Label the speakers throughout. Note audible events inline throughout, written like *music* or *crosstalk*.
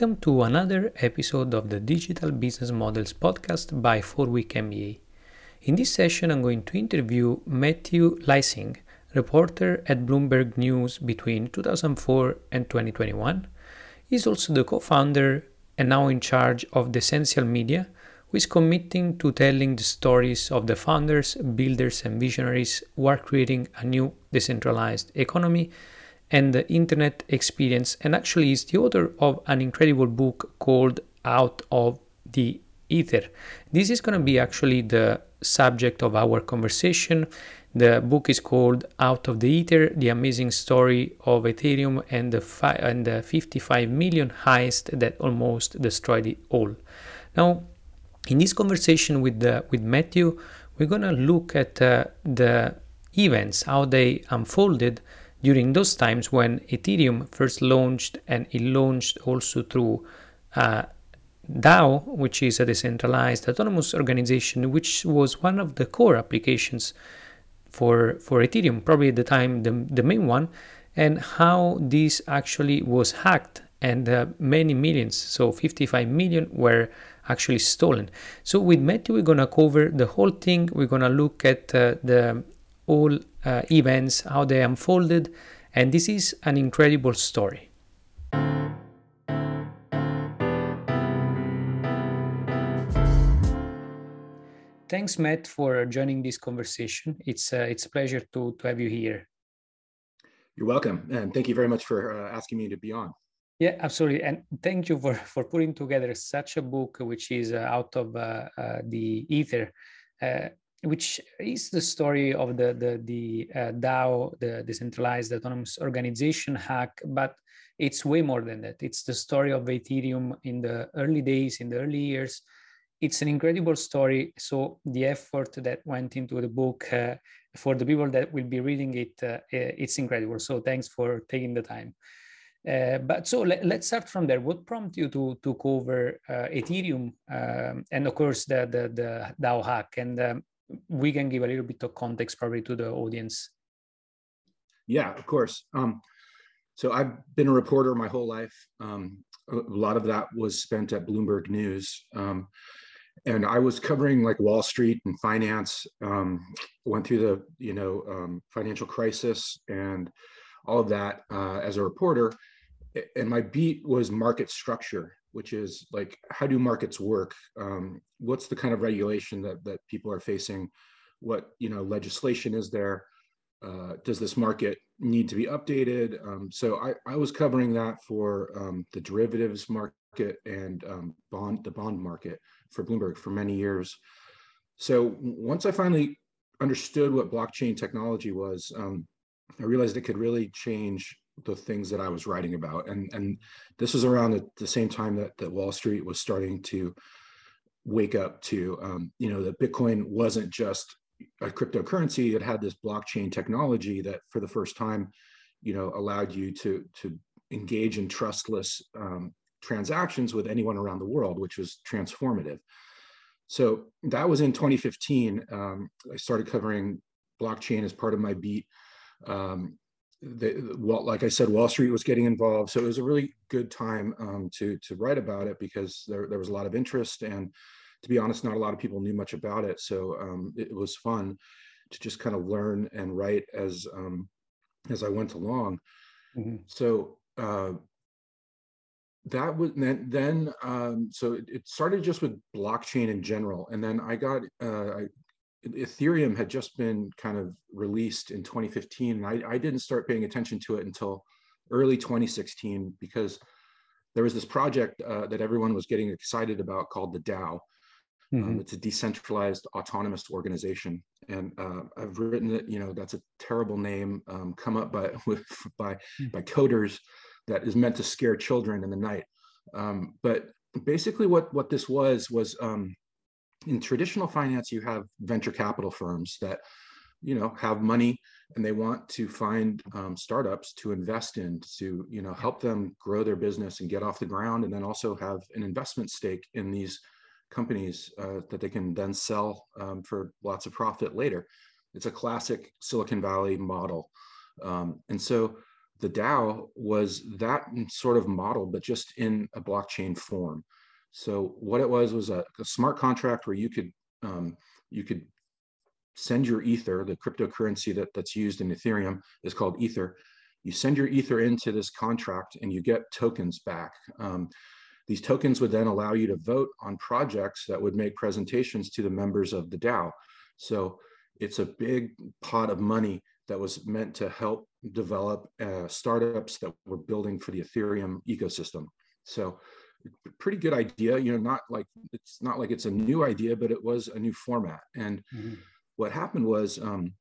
Speaker 1: Welcome to another episode of the Digital Business Models podcast by FourWeekMBA. In this session, I'm going to interview Matthew Leising, reporter at Bloomberg News between 2004 and 2021. He's also the co founder and now in charge of Decential Media, who is committing to telling the stories of the founders, builders, and visionaries who are creating a new decentralized economy and the internet experience, and actually is the author of an incredible book called Out of the Ether. This is going to be actually the subject of our conversation. The book is called Out of the Ether: The Amazing Story of Ethereum and the, fi- and the 55 million heist that almost destroyed it all. Now, in this conversation with the, with Matthew, we're going to look at uh, the events, how they unfolded during those times when Ethereum first launched, and it launched also through uh, DAO, which is a decentralized autonomous organization, which was one of the core applications for for Ethereum, probably at the time the, the main one, and how this actually was hacked and uh, many millions, so 55 million were actually stolen. So with Matthew, we're gonna cover the whole thing. We're gonna look at uh, the all uh, events, how they unfolded, and this is an incredible story. Thanks, Matt, for joining this conversation. It's uh, it's a pleasure to to have you here.
Speaker 2: You're welcome, and thank you very much for uh, asking me to be on.
Speaker 1: Yeah, absolutely, and thank you for for putting together such a book, which is uh, out of uh, uh, the ether uh, which is the story of the the the uh, DAO, the decentralized autonomous organization hack, but it's way more than that. It's the story of Ethereum in the early days, in the early years. It's an incredible story. So the effort that went into the book uh, for the people that will be reading it, uh, it's incredible. So thanks for taking the time. Uh, but so let, us start from there. What prompted you to to cover uh, Ethereum um, and of course the the, the DAO hack? And um, we can give a little bit of context probably to the audience.
Speaker 2: Yeah, of course. Um, so I've been a reporter my whole life. Um, a lot of that was spent at Bloomberg News. Um, and I was covering like Wall Street and finance, um, went through the, you know, um, financial crisis and all of that uh, as a reporter. And my beat was market structure which is like how do markets work? Um, what's the kind of regulation that, that people are facing? What you know legislation is there? Uh, does this market need to be updated? Um, so I, I was covering that for um, the derivatives market and um, bond the bond market for bloomberg for many years. So once i finally understood what blockchain technology was um, i realized it could really change the things that I was writing about. And and this was around the, the same time that, that Wall Street was starting to wake up to um, you know that Bitcoin wasn't just a cryptocurrency; it had this blockchain technology that, for the first time, you know, allowed you to to engage in trustless um, transactions with anyone around the world, which was transformative. So that was in 2015. Um, I started covering blockchain as part of my beat. Um, the, well, like I said, Wall Street was getting involved, so it was a really good time um, to to write about it because there there was a lot of interest, and to be honest, not a lot of people knew much about it. So um, it, it, was fun to just kind of learn and write as um, as I went along. Mm-hmm. So uh, that was then then um, so it, it, started just with blockchain in general, and then I got uh, I Ethereum had just been kind of released in 2015. I, I didn't start paying attention to it until early 2016 because there was this project uh, that everyone was getting excited about called the DAO. Um, mm-hmm. Um, it's a decentralized autonomous organization, and uh, I've written it. You know, that's a terrible name um, come up by *laughs* with, by mm-hmm. by coders that is meant to scare children in the night. Um, but basically, what what this was was um, in traditional finance you have venture capital firms that you know have money and they want to find um, startups to invest in to you know help them grow their business and get off the ground and then also have an investment stake in these companies uh, that they can then sell um, for lots of profit later it's a classic silicon valley model um, and so the DAO was that sort of model, but just in a blockchain form. So what it was was a, a smart contract where you could um, you could send your ether, the cryptocurrency that, that's used in Ethereum is called ether. You send your ether into this contract and you get tokens back. Um, these tokens would then allow you to vote on projects that would make presentations to the members of the DAO. So it's a big pot of money that was meant to help develop uh, startups that were building for the Ethereum ecosystem. So pretty good idea, you know, not like it's not like it's a new idea, but it was a new format. And mm-hmm. what happened was um,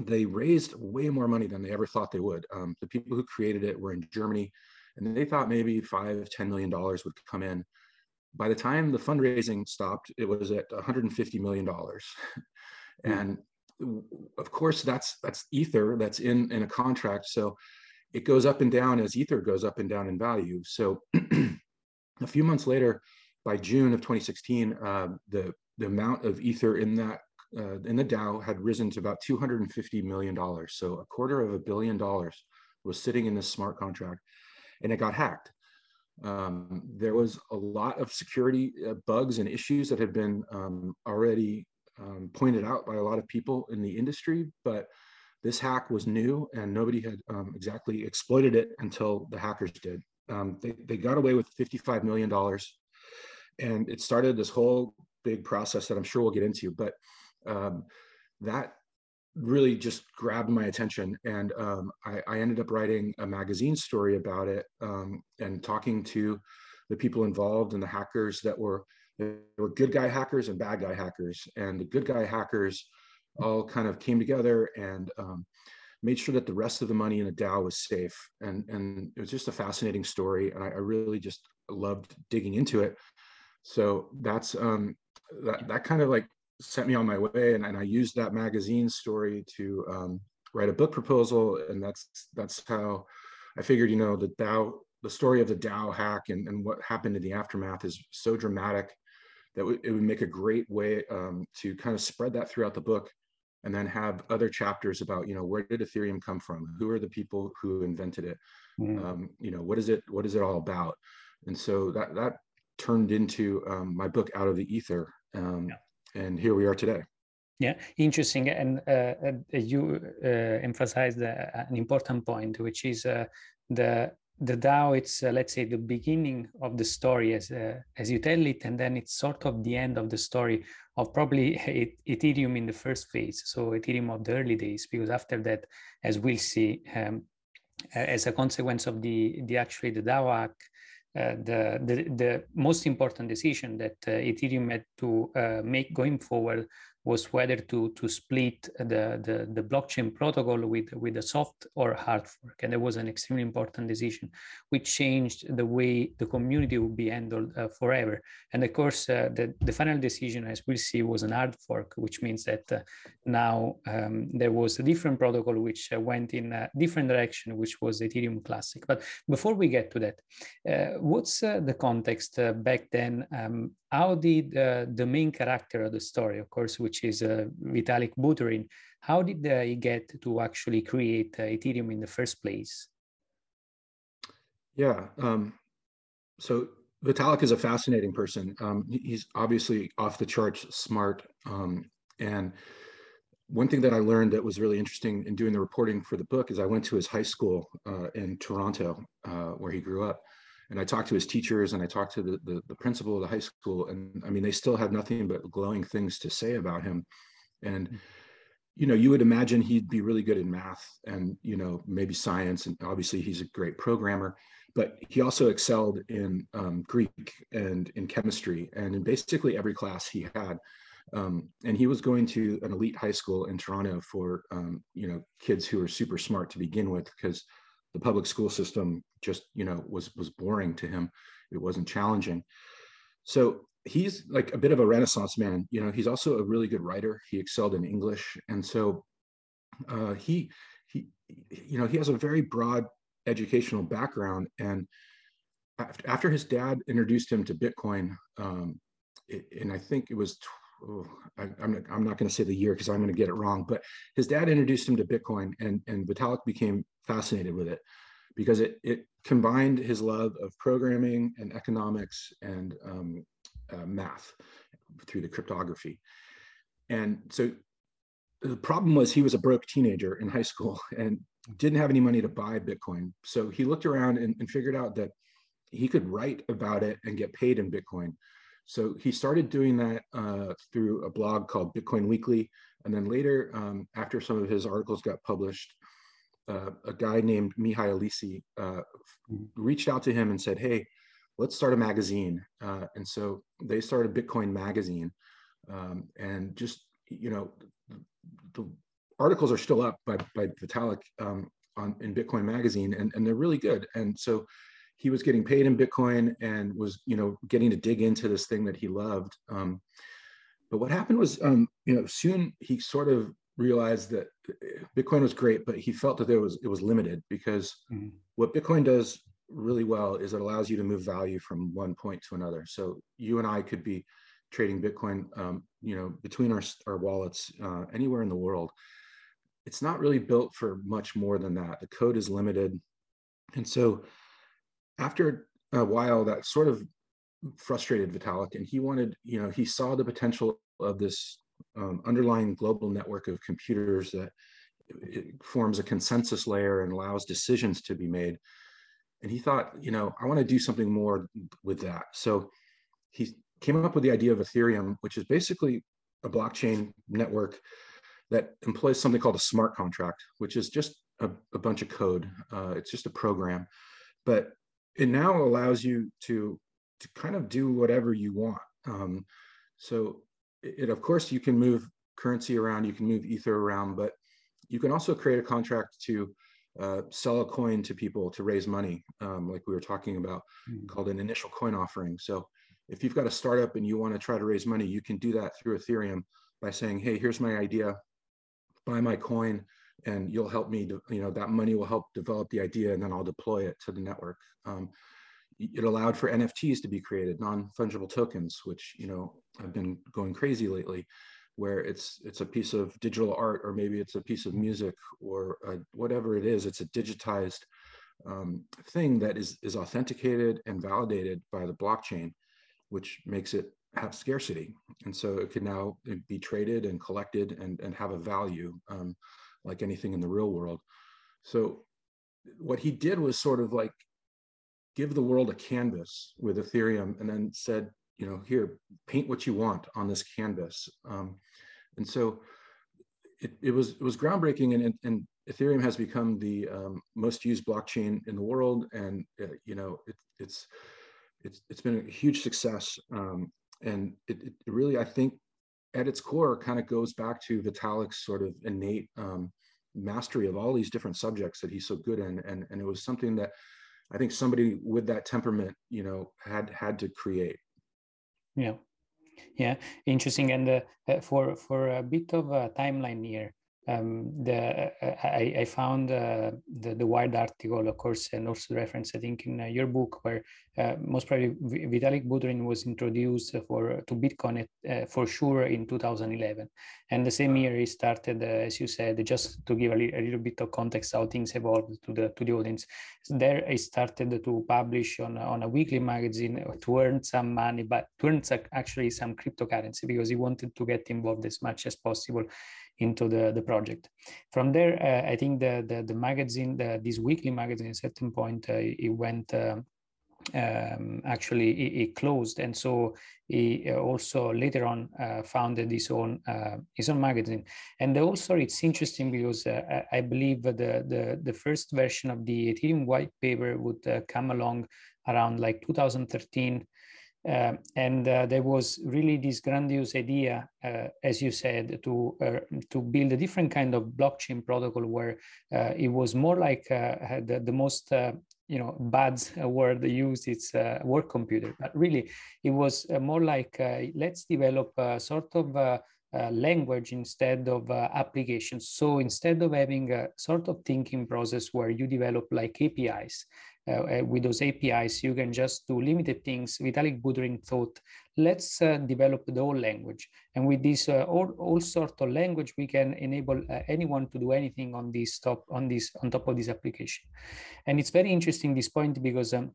Speaker 2: they raised way more money than they ever thought they would. Um, the people who created it were in Germany, and they thought maybe five, ten million dollars would come in. By the time the fundraising stopped, it was at 150 million dollars, mm-hmm. and of course that's that's ether that's in in a contract so it goes up and down as ether goes up and down in value so *clears throat* a few months later by june of 2016 uh, the the amount of ether in that uh, in the dao had risen to about 250 million dollars so a quarter of a billion dollars was sitting in this smart contract and it got hacked um, there was a lot of security uh, bugs and issues that had been um, already um, pointed out by a lot of people in the industry, but this hack was new and nobody had um, exactly exploited it until the hackers did. Um, they, they got away with $55 million and it started this whole big process that I'm sure we'll get into, but um, that really just grabbed my attention. And um, I, I, ended up writing a magazine story about it um, and talking to the people involved and the hackers that were there were good guy hackers and bad guy hackers, and the good guy hackers all kind of came together and um, made sure that the rest of the money in the DAO was safe. And and it was just a fascinating story, and I, I really just loved digging into it. So that's um, that that kind of like sent me on my way, and, and I used that magazine story to um, write a book proposal, and that's that's how I figured, you know, the DAO, the story of the DAO hack and, and what happened in the aftermath is so dramatic that it would make a great way um, to kind of spread that throughout the book and then have other chapters about you know where did ethereum come from? Who are the people who invented it? Mm. um, you know what is it what is it all about? And so that that turned into um, my book out of the ether um, yeah. and here we are today.
Speaker 1: Yeah interesting and uh, uh you uh, emphasized uh, an important point which is uh, the the DAO, it's uh, let's say the beginning of the story as uh, as you tell it, and then it's sort of the end of the story of probably *laughs* Ethereum in the first phase, so Ethereum of the early days, because after that, as we'll see, um, as a consequence of the the actually the DAO hack, uh, the, the the most important decision that uh, Ethereum had to uh, make going forward was whether to to split the, the, the blockchain protocol with with a soft or hard fork. And that was an extremely important decision which changed the way the community would be handled uh, forever. And of course uh, the, the final decision as we'll see was an hard fork which means that uh, now um, there was a different protocol which uh, went in a different direction which was ethereum classic. But before we get to that uh, what's uh, the context back then um, how did uh, the main character of the story, of course, which is uh, Vitalik Buterin, how did uh, he get to actually create uh, Ethereum in the first place?
Speaker 2: Yeah, um, so Vitalik is a fascinating person. Um, he's obviously off the charts smart. Um, and one thing that I learned that was really interesting in doing the reporting for the book is I went to his high school uh, in Toronto, uh, where he grew up and I talked to his teachers and I talked to the, the, the principal of the high school. And I mean, they still have nothing but glowing things to say about him. And, hmm. you know, you would imagine he'd be really good in math and, you know, maybe science. And obviously he's a great programmer, but he also excelled in um, Greek and in chemistry and in basically every class he had. Um, and he was going to an elite high school in Toronto for, um, you know, kids who are super smart to begin with, because the public school system just you know was was boring to him. It wasn't challenging. So he's like a bit of a renaissance man. You know he's also a really good writer. He excelled in english. And so uh, he he you know he has a very broad educational background. And after his dad introduced him to bitcoin um, and i think it was oh, I, am not, I'm not going to say the year because I'm going to get it wrong, but his dad introduced him to Bitcoin and, and Vitalik became fascinated with it. because it, it combined his love of programming and economics and um, uh, math through the cryptography. And so the problem was he was a broke teenager in high school *laughs* and didn't have any money to buy Bitcoin. So he looked around and, and figured out that he could write about it and get paid in Bitcoin. So he started doing that uh, through a blog called Bitcoin Weekly. And then later, um, after some of his articles got published, uh, a guy named Mihai Alisie uh, reached out to him and said, Hey, let's start a magazine. Uh, and so they started Bitcoin Magazine. Um, and just, you know, the articles are still up by, by Vitalik um, on in Bitcoin Magazine, and, and they're really good. And so he was getting paid in Bitcoin and was, you know, getting to dig into this thing that he loved. Um, but what happened was, um, you know, soon he sort of realized that Bitcoin was great, but he felt that there was it was limited because mm-hmm. what Bitcoin does really well is it allows you to move value from one point to another. So you and I could be trading Bitcoin, um, you know, between our our wallets uh, anywhere in the world. It's not really built for much more than that. The code is limited, and so after a while, that sort of frustrated Vitalik, and he wanted, you know, he saw the potential of this um, underlying global network of computers that forms a consensus layer and allows decisions to be made. And he thought, you know, I want to do something more with that. So he came up with the idea of Ethereum, which is basically a blockchain network that employs something called a smart contract, which is just a, a bunch of code. Uh, it's just a program, but it now allows you to to kind of do whatever you want. Um, so it, of course you can move currency around, you can move ether around, but you can also create a contract to uh, sell a coin to people to raise money, um, like we were talking about, mm. called an initial coin offering. So if you've got a startup and you want to try to raise money, you can do that through Ethereum by saying, "Hey, here's my idea, buy my coin, and you'll help me. To, you know, that money will help develop the idea, and then I'll deploy it to the network." Um, it allowed for NFTs to be created, non-fungible tokens, which you know have been going crazy lately, where it's it's a piece of digital art or maybe it's a piece of music or a, whatever it is. It's a digitized um, thing that is is authenticated and validated by the blockchain, which makes it have scarcity, and so it can now be traded and collected and and have a value um, like anything in the real world. So what he did was sort of like give the world a canvas with Ethereum and then said, you know, here, paint what you want on this canvas. Um, and so it, it, was it was groundbreaking and, and Ethereum has become the um, most used blockchain in the world. And, uh, you know, it, it's, it's, it's been a huge success. Um, and it, it, really, I think at its core kind of goes back to Vitalik's sort of innate um, mastery of all these different subjects that he's so good in. And, and it was something that I think somebody with that temperament, you know, had had to create.
Speaker 1: Yeah, yeah, interesting. And uh, uh for for a bit of a timeline here, um, the uh, I, I, found uh, the the Wired article, of course, and also reference I think in uh, your book where uh, most probably Vitalik Buterin was introduced for to Bitcoin uh, for sure in 2011, and the same year he started, uh, as you said, just to give a, li- a, little bit of context how things evolved to the to the audience. So there he started to publish on on a weekly magazine to earn some money, but to earn actually some cryptocurrency because he wanted to get involved as much as possible into the, the project. From there, uh, I think the, the, the magazine, the, this weekly magazine, at a certain point, uh, it went uh, um, actually it, it, closed, and so he uh, also later on uh, founded his own uh, his own magazine. And also, it's interesting because I believe the, the the first version of the Ethereum white paper would come along around like 2013 uh, and uh, there was really this grandiose idea, uh, as you said, to uh, to build a different kind of blockchain protocol where uh, it was more like uh, the, the most you know bad *laughs* word used it's world computer, but really it was more like let's develop a sort of uh, language instead of uh, applications. So instead of having a sort of thinking process where you develop like APIs uh, with those APIs, you can just do limited things. Vitalik Buterin thought, let's uh, develop the whole language. And with this uh, all, all sort of language, we can enable uh, anyone to do anything on this top on this on top of this application. And it's very interesting this point because um,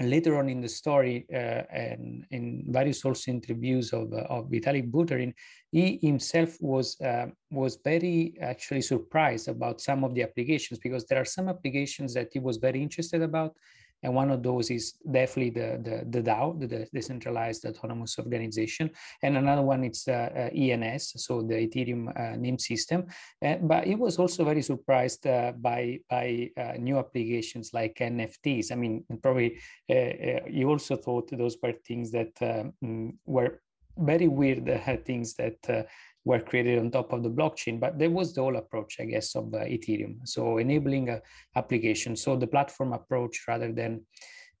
Speaker 1: later on in the story uh, and in various also interviews of, uh, of Vitalik Buterin, he himself was uh, was very actually surprised about some of the applications because there are some applications that he was very interested about and one of those is definitely the, the, the DAO, the Decentralized Autonomous Organization. And another one is uh, uh, ENS, so the Ethereum uh, name system. Uh, but it was also very surprised uh, by, by uh, new applications like NFTs. I mean, probably you also thought those were things that um, were very weird *laughs* things that were created on top of the blockchain. But there was the whole approach, I guess, of uh, Ethereum. So enabling a application. So the platform approach rather than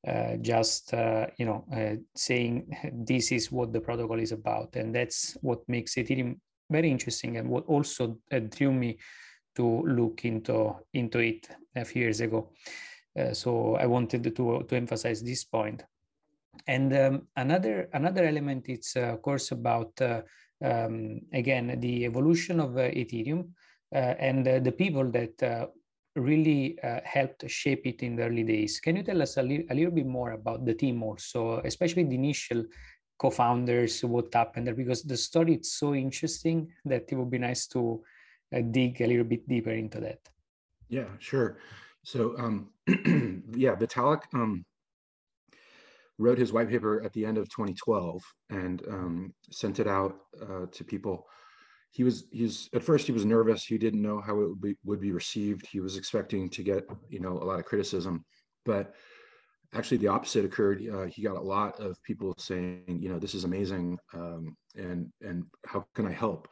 Speaker 1: uh, just uh, you know uh, saying *laughs* this is what the protocol is about, and that's what makes Ethereum very interesting, and what also uh, drew me to look into into it a few years ago. Uh, so I wanted to to emphasize this. And um, another another element is of course about um, again, the evolution of uh, Ethereum uh, and uh, the people that really helped shape it in the early days. Can you tell us a, li- a little bit more about the team also, especially the initial co-founders, what happened there? Because the story is so interesting that it would be nice to dig a little bit deeper into that.
Speaker 2: Yeah, sure. So um, *clears throat* yeah, Vitalik um, wrote his white paper at the end of 2012 and um, sent it out uh, to people. He was he's at first he was nervous. He didn't know how it would be would be received. He was expecting to get you know a lot of criticism, but actually the opposite occurred. Uh, he got a lot of people saying you know this is amazing um, and and how can I help?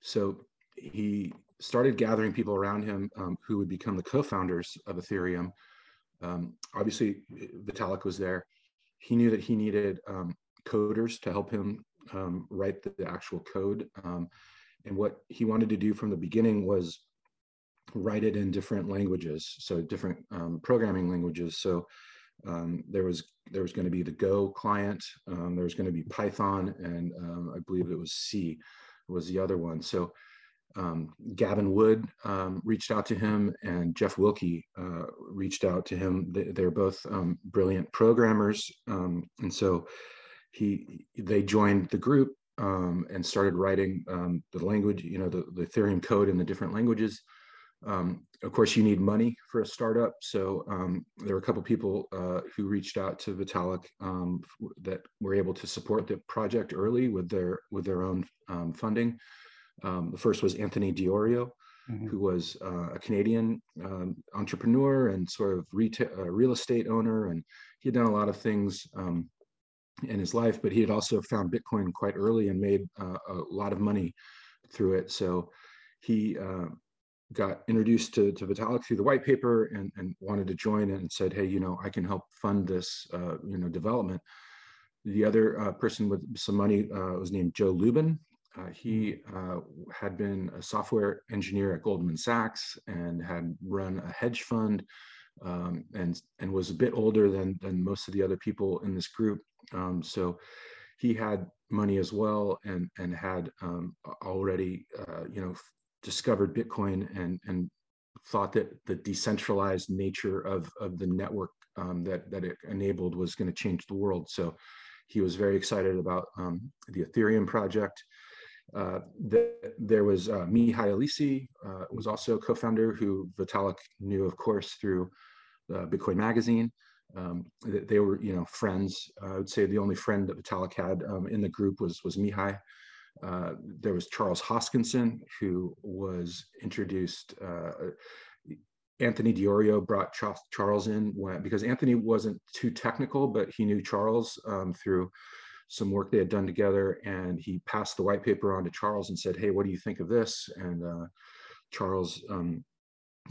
Speaker 2: So he started gathering people around him um, who would become the co-founders of Ethereum. Um, obviously, Vitalik was there he knew that he needed um, coders to help him um, write the, actual code. Um, and what he wanted to do from the beginning was write it in different languages, so different um, programming languages. So um, there was there was going to be the Go client, um, there was going to be Python, and I believe it was C was the other one. So um, Gavin Wood um, reached out to him, and Jeff Wilcke uh, reached out to him. They, are both um, brilliant programmers, um, and so he they joined the group um, and started writing um, the language, you know, the, the, Ethereum code in the different languages. of course, you need money for a startup, so there were a couple people uh, who reached out to Vitalik that were able to support the project early with their with their own funding. Um, the first was Anthony Di Iorio, mm-hmm. who was uh, a Canadian um, entrepreneur and sort of retail, uh, real estate owner, and he had done a lot of things um, in his life. But he had also found Bitcoin quite early and made uh, a lot of money through it. So he uh, got introduced to, to Vitalik through the white paper and, and wanted to join and said, "Hey, you know, I can help fund this, uh, you know, development." The other uh, person with some money was named Joe Lubin, uh, he uh, had been a software engineer at Goldman Sachs and had run a hedge fund um, and, and was a bit older than, than most of the other people in this group. Um, so he had money as well and, and had um, already, uh, you know, discovered Bitcoin and, and thought that the decentralized nature of, of the network um, that, that it enabled was going to change the world. So he was very excited about um, the Ethereum project. Uh, the, there was uh, Mihai Alisie, uh, was also a co-founder who Vitalik knew, of course, through uh, Bitcoin Magazine. Um, they, they, were, you know, friends. I would say the only friend that Vitalik had um, in the group was was Mihai. Uh, there was Charles Hoskinson, who was introduced. Uh, Anthony Di Iorio brought Charles in when, because Anthony wasn't too technical, but he knew Charles um, through some work they had done together and he passed the white paper on to Charles and said, hey, what do you think of this? And uh, Charles um,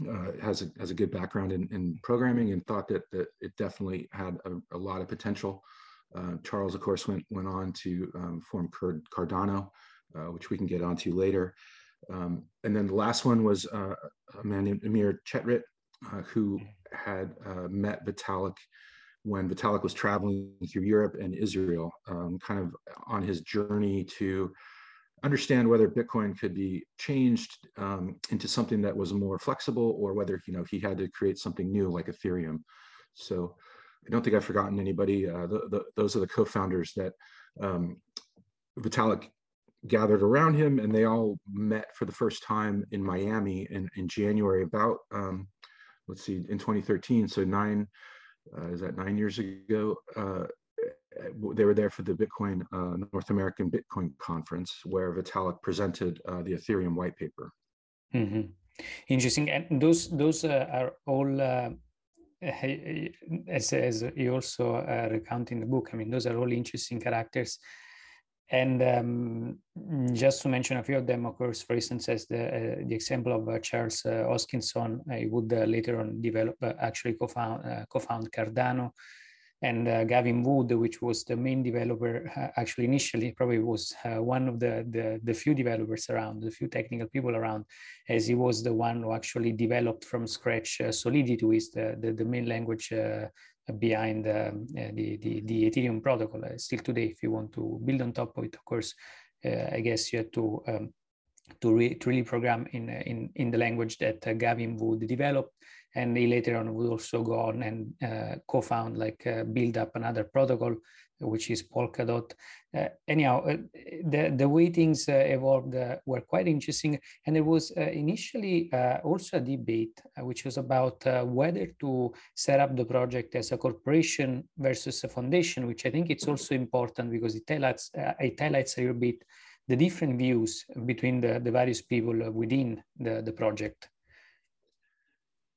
Speaker 2: uh, has, a, has a good background in, in programming and thought that, that it definitely had a, a lot of potential. Uh, Charles, of course, went, went on to um, form Cardano, uh, which we can get onto later. Um, and then the last one was uh, a man named Amir Chetrit, uh, who had uh, met Vitalik when Vitalik was traveling through Europe and Israel, um, kind of on his journey to understand whether Bitcoin could be changed um, into something that was more flexible, or whether you know he had to create something new like Ethereum. So I don't think I've forgotten anybody. Uh, the, the, those are the co-founders that um, Vitalik gathered around him, and they all met for the first time in Miami in, in January about um, let's see in 2013. So nine is that nine years ago? Uh, they were there for the Bitcoin uh, North American Bitcoin conference where Vitalik presented uh, the Ethereum white paper.
Speaker 1: Mm-hmm. Interesting, and those those uh, are all. Uh, as, as you also recount in the book, I mean, those are all interesting characters and um, just to mention a few of them, of course, for instance, as the uh, the example of uh, Charles uh, Hoskinson, I would uh, later on develop uh, actually co-found uh, co-found Cardano, and Gavin Wood, which was the main developer. actually, initially, probably was one of the, the the few developers around, the few technical people around, as he was the one who actually developed from scratch Solidity, which is the the, the main language behind um, uh, the, the, the Ethereum protocol. Uh, still today, if you want to build on top of it, of course, uh, I guess you have to um, to, re- to, really program in in in the language that Gavin would develop, and he later on would also go on and co-found like build up another protocol which is Polkadot. Uh, anyhow, uh, the, the way things uh, evolved uh, were quite interesting. And there was uh, initially uh, also a debate, which was about whether to set up the project as a corporation versus a foundation, which I think it's also important because it highlights, it highlights a little bit the different views between the, the various people within the, the project.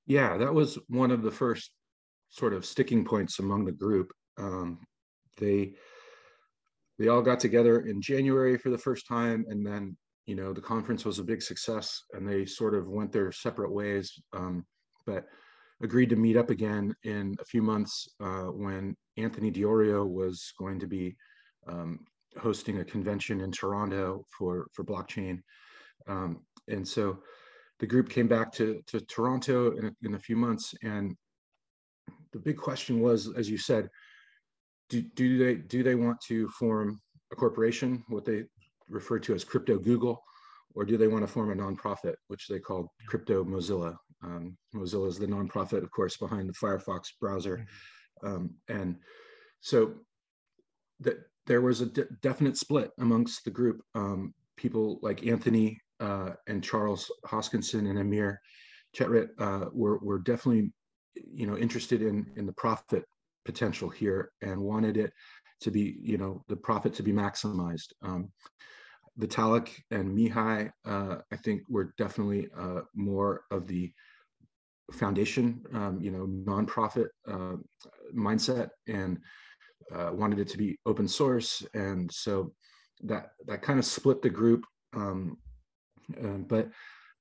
Speaker 2: Yeah, that was one of the first sort of sticking points among the group. Um, they they all got together in January for the first time, and then you know the conference was a big success, and they sort of went their separate ways, um, but agreed to meet up again in a few months uh, when Anthony Di Iorio was going to be um, hosting a convention in Toronto for for blockchain, um, and so the group came back to to Toronto in a, in a few months, and the big question was, as you said, do, do they do they want to form a corporation, what they refer to as crypto Google, or do they want to form a nonprofit, which they call crypto Mozilla? Um, Mozilla is the nonprofit, of course, behind the Firefox browser, mm-hmm. um, and so that there was a de- definite split amongst the group. Um, people like Anthony uh, and Charles Hoskinson and Amir Chetrit uh, were were definitely you know interested in in the profit potential here and wanted it to be, you know, the profit to be maximized. Um, Vitalik and Mihai, uh, I think, were definitely uh, more of the foundation, um, you know, nonprofit uh, mindset, and uh, wanted it to be open source. And so that that kind of split the group. Um, uh, but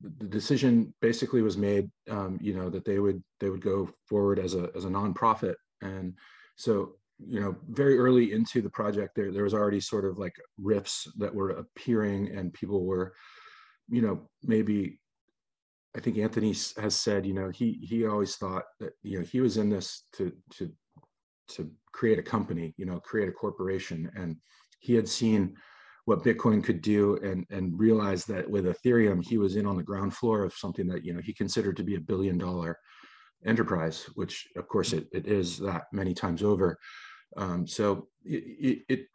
Speaker 2: the decision basically was made, um, you know, that they would they would go forward as a as a nonprofit and so, you know, very early into the project, there, there was already sort of like riffs that were appearing and people were, you know, maybe I think Anthony has said, you know, he he always thought that you know he was in this to to to create a company, you know, create a corporation, and he had seen what Bitcoin could do and and realized that with Ethereum he was in on the ground floor of something that you know he considered to be a billion dollar enterprise, which of course it, it is that many times over. Um, so it, it,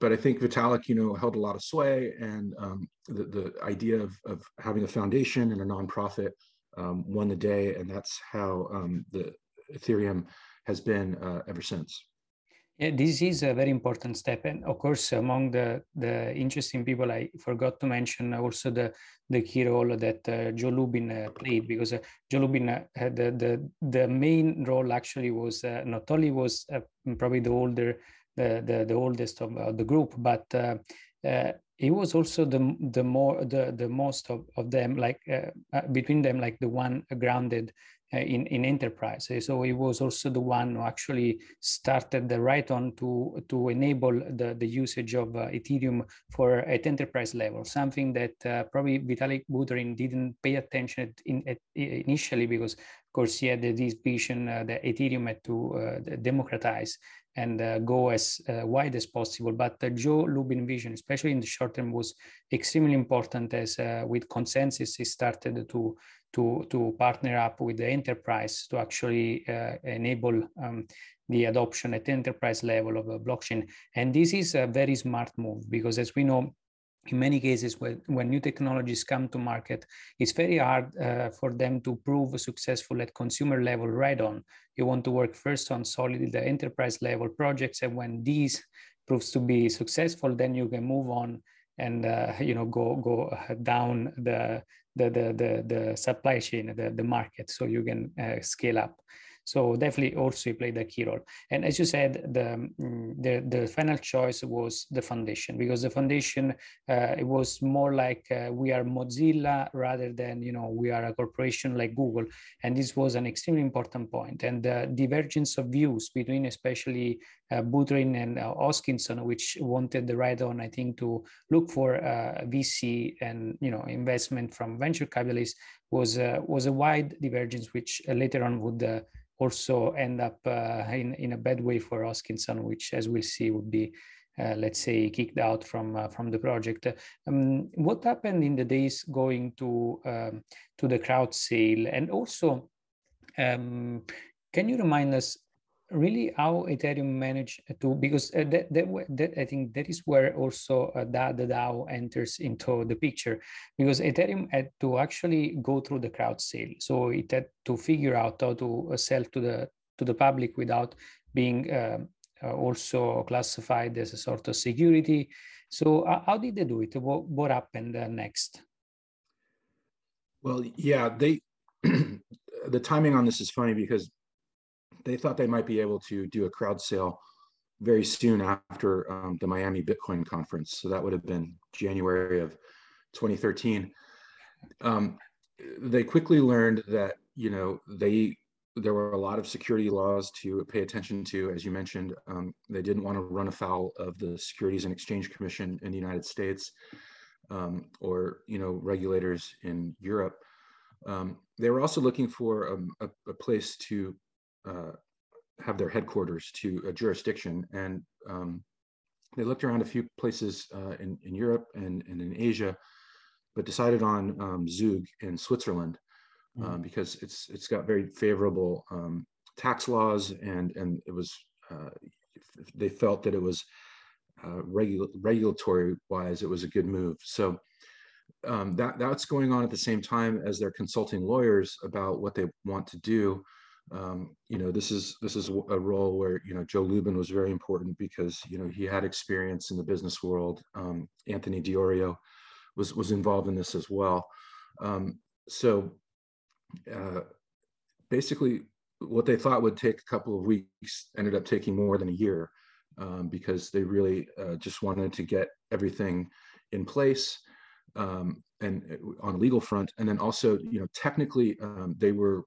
Speaker 2: but I think Vitalik, you know, held a lot of sway, and um, the the idea of of having a foundation and a nonprofit um, won the day, and that's how um, the Ethereum has been uh, ever since.
Speaker 1: Yeah, this is a very important step, and of course, among the the interesting people, I forgot to mention also the the key role that uh, Joe Lubin uh, played because uh, Joe Lubin uh, had the, the the main role actually was uh, not only was uh, probably the older the the, the oldest of the group, but he was also the the more the the most of, of them like between them like the one grounded in, in enterprise. So he was also the one who actually started the right on to, to enable the, the usage of uh, Ethereum for at enterprise level, something that uh, probably Vitalik Buterin didn't pay attention in, initially because of course, he had this vision uh, that Ethereum had to uh, democratize and uh, go as uh, wide as possible. But uh, Joe Lubin vision, especially in the short term, was extremely important as uh, with ConsenSys, he started to, to, to partner up with the enterprise to actually enable um, the adoption at enterprise level of a blockchain. And this is a very smart move because as we know, in many cases when, when new technologies come to market it's very hard uh, for them to prove successful at consumer level right on you want to work first on solid the enterprise level projects and when these proves to be successful then you can move on and uh, you know go go down the the the the, the supply chain the, the market so you can uh, scale up so definitely also played a key role. And as you said, the mm, the, the final choice was the foundation because the foundation uh, it was more like uh, we are Mozilla rather than you know we are a corporation like Google, and this was an extremely important point. And the divergence of views between especially uh, Buterin and uh, Hoskinson, which wanted the right on I think to look for uh, VC and you know investment from venture capitalists was uh, was a wide divergence, which uh, later on would also end up uh, in, in a bad way for Hoskinson, which, as we'll see, would be, uh, let's say, kicked out from uh, from the project. Um, what happened in the days going to um, to the crowd sale, and also, um, can you remind us really how Ethereum managed to because uh, that, that, that I think that is where also uh, that the DAO enters into the picture because Ethereum had to actually go through the crowd sale, so it had to figure out how to uh, sell to the to the public without being uh, uh also classified as a sort of security. So uh, how did they do it? What, what happened next?
Speaker 2: Well, yeah, they *clears throat* the timing on this is funny because they thought they might be able to do a crowd sale very soon after um, the Miami Bitcoin conference. So that would have been January of 2013. Um, they quickly learned that you know they there were a lot of security laws to pay attention to, as you mentioned. Um, they didn't want to run afoul of the Securities and Exchange Commission in the United States um, or you know regulators in Europe. Um, they were also looking for um, a, a, place to uh, have their headquarters to a jurisdiction. And um, they looked around a few places uh, in, in Europe and, and in Asia, but decided on um, Zug in Switzerland um, mm-hmm. because it's it's got very favorable um, tax laws and and it was uh, they felt that it was uh, regu- regulatory wise it was a good move. So um, that that's going on at the same time as they're consulting lawyers about what they want to do um, you know this is this is a role where you know joe lubin was very important because you know he had experience in the business world. Um, anthony di iorio was was involved in this as well. Um, so uh, basically what they thought would take a couple of weeks ended up taking more than a year um, because they really uh, just wanted to get everything in place. Um, and uh, on a legal front and then also you know technically um, they were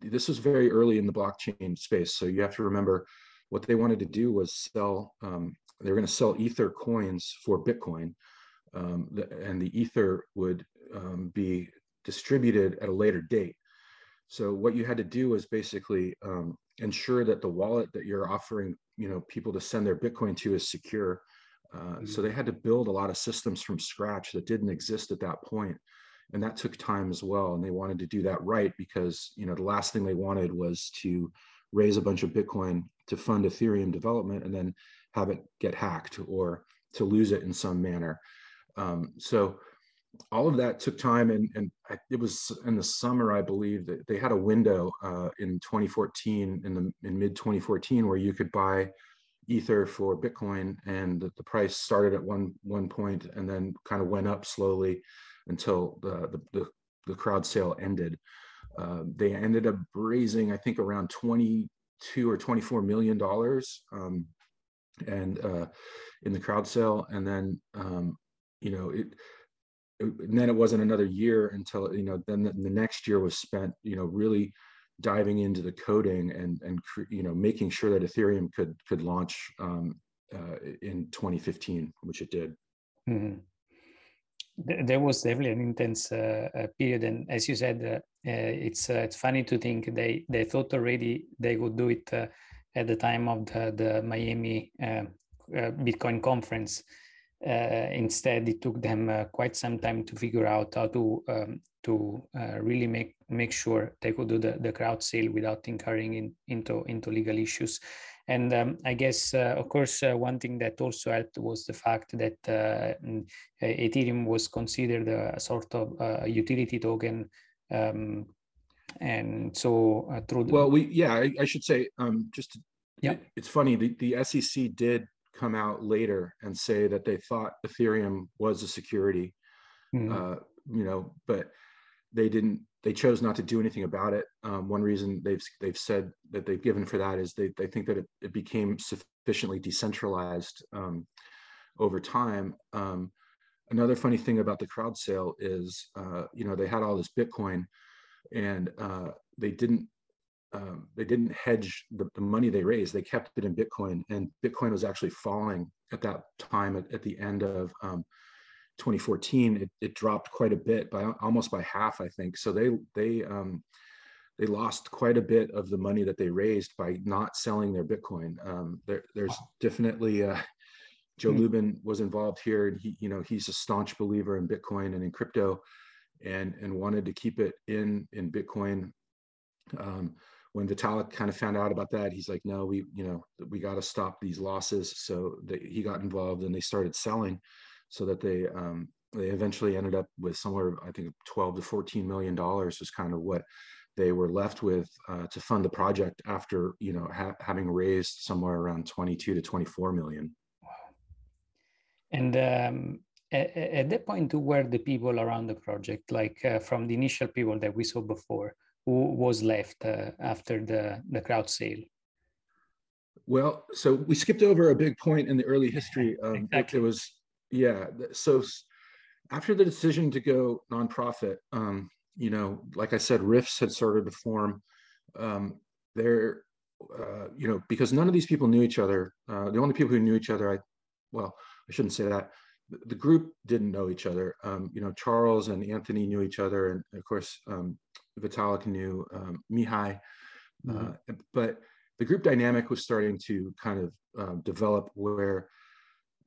Speaker 2: this was very early in the blockchain space. So you have to remember what they wanted to do was sell, um, they were going to sell Ether coins for Bitcoin. Um, and the Ether would um, be distributed at a later date. So what you had to do was basically um, ensure that the wallet that you're offering, you know, people to send their Bitcoin to is secure. Uh, mm-hmm. So they had to build a lot of systems from scratch that didn't exist at that point and that took time as well and they wanted to do that right because you know the last thing they wanted was to raise a bunch of bitcoin to fund ethereum development and then have it get hacked or to lose it in some manner um, so all of that took time and, and it was in the summer i believe that they had a window uh, in 2014 in the in mid 2014 where you could buy ether for bitcoin and the, the price started at one one point and then kind of went up slowly until the, the, the crowd sale ended. Uh, they ended up raising, I think, around 22 or 24 million dollars, um, and uh, in the crowd sale, and then um, you know it, And then it wasn't another year until you know. Then the, the, next year was spent, you know, really diving into the coding and and you know making sure that Ethereum could could launch um, uh, in 2015, which it did.
Speaker 1: Mm-hmm. there was definitely an intense uh, uh, period, and as you said, uh, uh it's uh, it's funny to think they they thought already they would do it at the time of the the Miami Bitcoin conference. Instead, it took them quite some time to figure out how to um, to really make make sure they could do the, the crowd sale without incurring in, into into legal issues. And um, I guess, uh, of course, uh, one thing that also helped was the fact that uh, mm, Ethereum was considered a sort of utility token. Um, and so through
Speaker 2: the- well, we yeah, I, I should say um, just yeah, it, it's funny the, the SEC did come out later and say that they thought Ethereum was a security, mm-hmm. uh, you know, but they didn't they chose not to do anything about it. Um, one reason they've they've said that they've given for that is they they think that it, it became sufficiently decentralized um, over time. Um, another funny thing about the crowd sale is, uh, you know, they had all this Bitcoin, and uh, they didn't um, they didn't hedge the, the, money they raised. They kept it in Bitcoin, and Bitcoin was actually falling at that time at, at the end of um, 2014, it, it dropped quite a bit by almost by half, I think. So they they um, they lost quite a bit of the money that they raised by not selling their Bitcoin. Um, there, there's definitely uh, Joe mm-hmm. Lubin was involved here, and he you know he's a staunch believer in Bitcoin and in crypto, and and wanted to keep it in in Bitcoin. Um, when Vitalik kind of found out about that, he's like, no, we you know we got to stop these losses. So they, he got involved, and they started selling so that they um, they eventually ended up with somewhere I think 12 to 14 million dollars is kind of what they were left with uh, to fund the project after you know ha- having raised somewhere around 22 to 24 million.
Speaker 1: And um, at, at, that point, who were the people around the project? Like uh, from the initial people that we saw before, who was left uh, after the the crowd sale?
Speaker 2: Well, so we skipped over a big point in the early history. Um, exactly. It, it was yeah so after the decision to go nonprofit um, you know like i said rifts had started to form um, there uh, you know because none of these people knew each other uh, the only people who knew each other i well i shouldn't say that the group didn't know each other um, you know charles and anthony knew each other and of course um, vitalik knew um, mihai mm-hmm. uh, but the group dynamic was starting to kind of um, develop where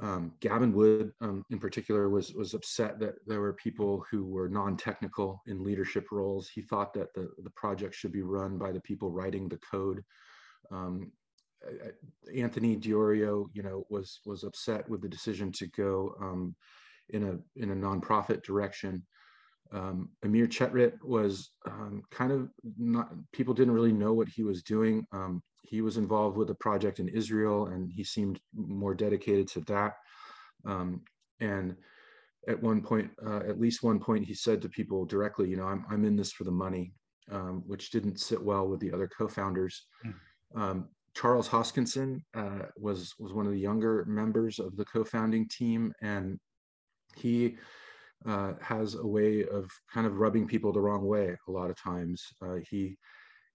Speaker 2: um, Gavin Wood, um, in particular, was was upset that there were people who were non-technical in leadership roles. He thought that the the project should be run by the people writing the code. Um, Anthony Di Iorio, you know, was was upset with the decision to go um, in a in a nonprofit direction. Um, Amir Chetrit was um, kind of not. People didn't really know what he was doing he was involved with a project in Israel and he seemed more dedicated to that. Um, and at one point, uh, at least one point, he said to people directly, you know, I'm, I'm in this for the money, um, which didn't sit well with the other co-founders. Mm. Um, Charles Hoskinson uh, was, was one of the younger members of the co-founding team. And he uh, has a way of kind of rubbing people the wrong way a lot of times. Uh, he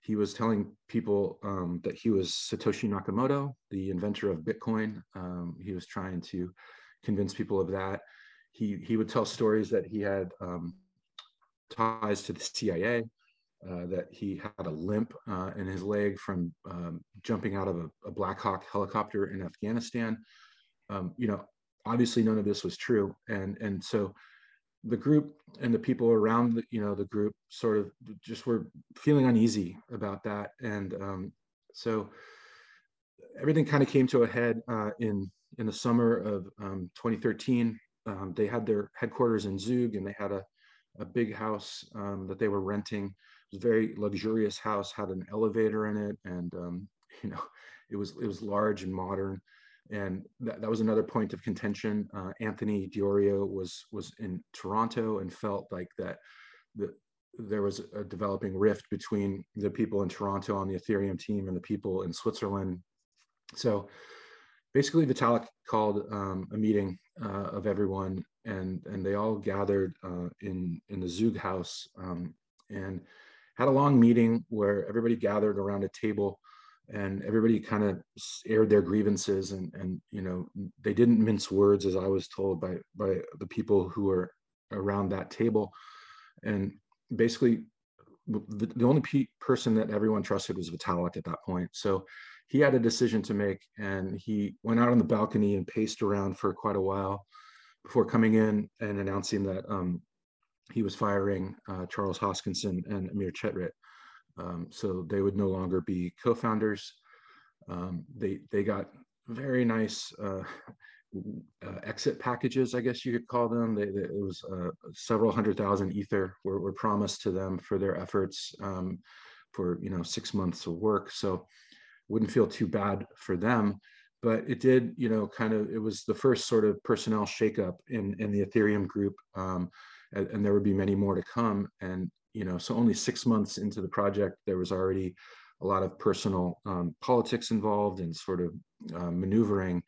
Speaker 2: he was telling people um, that he was Satoshi Nakamoto, the inventor of Bitcoin. Um, he was trying to convince people of that. He he would tell stories that he had um, ties to the CIA, uh, that he had a limp uh, in his leg from um, jumping out of a, a, Black Hawk helicopter in Afghanistan. Um, you know, obviously none of this was true, and and so the group and the people around the, you know the group sort of just were feeling uneasy about that. And um, so everything kind of came to a head uh, in in the summer of um, 2013 um, they had their headquarters in zug and they had a, a big house um, that they were renting. It was a very luxurious house had an elevator in it and um, *laughs* you know it was it was large and modern and that, that was another point of contention. Uh, Anthony Di Iorio was was in Toronto and felt like that the, there was a developing rift between the people in Toronto on the Ethereum team and the people in Switzerland. So basically, Vitalik called um, a meeting uh, of everyone, and and they all gathered uh, in in the Zug house um, and had a long meeting where everybody gathered around a table and everybody kind of aired their grievances and and you know they didn't mince words as i was told by by the people who were around that table, and basically the, the only pe- person that everyone trusted was Vitalik at that point. So he had a decision to make, and he went out on the balcony and paced around for quite a while before coming in and announcing that um, he was firing uh, Charles Hoskinson and Amir Chetrit. Um, so they would no longer be co-founders. Um, they they got very nice uh, *laughs* uh, exit packages, I guess you could call them. They, they, it was uh, several hundred thousand ether were, were, promised to them for their efforts um, for you know six months of work. So wouldn't feel too bad for them, but it did you know kind of it was the first sort of personnel shakeup in in the Ethereum group, um, and, and, there would be many more to come. And you know so only six months into the project, there was already a lot of personal um, politics involved and sort of uh, maneuvering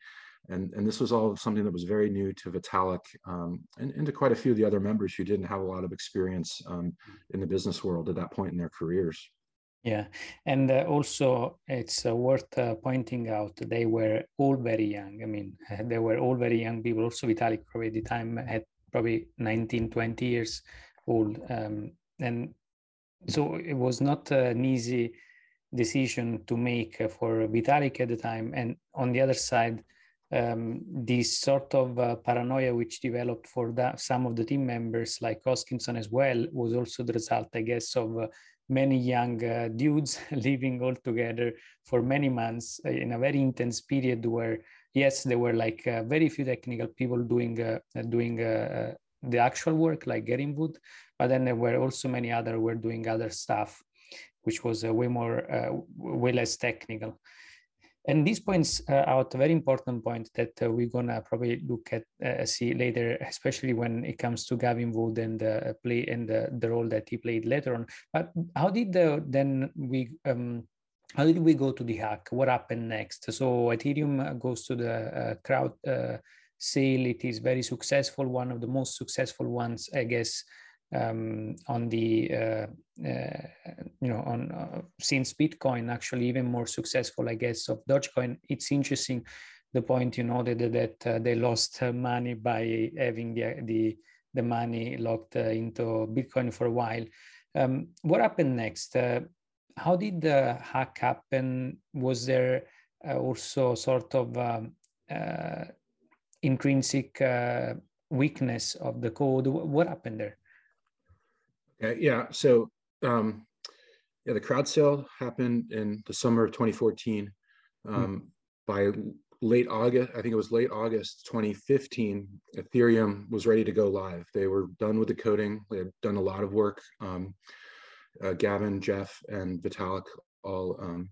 Speaker 2: and, and this was all something that was very new to Vitalik um, and, and, to quite a few of the other members who didn't have a lot of experience um, in the business world at that point in their careers.
Speaker 1: Yeah, and uh, also it's uh, worth uh, pointing out they were all very young. I mean, *laughs* they were all very young people. Also, Vitalik probably at the time had probably 19, 20 years old. Um, and so it was not an easy decision to make for Vitalik at the time. And on the other side, um, this sort of uh, paranoia which developed for that, some of the team members, like Hoskinson as well, was also the result, I guess, of uh, many young uh, dudes *laughs* living all together for many months uh, in a very intense period where, yes, there were like uh, very few technical people doing uh, doing the actual work, like Gavin Wood, but then there were also many other were doing other stuff, which was way more, way less technical. And this points uh, out a very important point that uh, we're gonna probably look at uh, see later, especially when it comes to Gavin Wood and the play and the, the role that he played later on. But how did the, then we um, how did we go to the hack? What happened next? So Ethereum goes to the uh, crowd uh, sale. It is very successful, one of the most successful ones, I guess, um, on the uh, uh, you know on uh, since Bitcoin actually even more successful I guess of Dogecoin. It's interesting the point you noted that, that they lost money by having the the the money locked into Bitcoin for a while. Um, what happened next? how did the hack happen? Was there also sort of um, intrinsic uh, weakness of the code what happened there
Speaker 2: Okay, yeah. So um, yeah, the crowd sale happened in the summer of 2014. Hmm. Um, mm-hmm. By late August, I think it was late August 2015, Ethereum was ready to go live. They were done with the coding. They had done a lot of work. Um, uh, Gavin, Jeff, and Vitalik all um,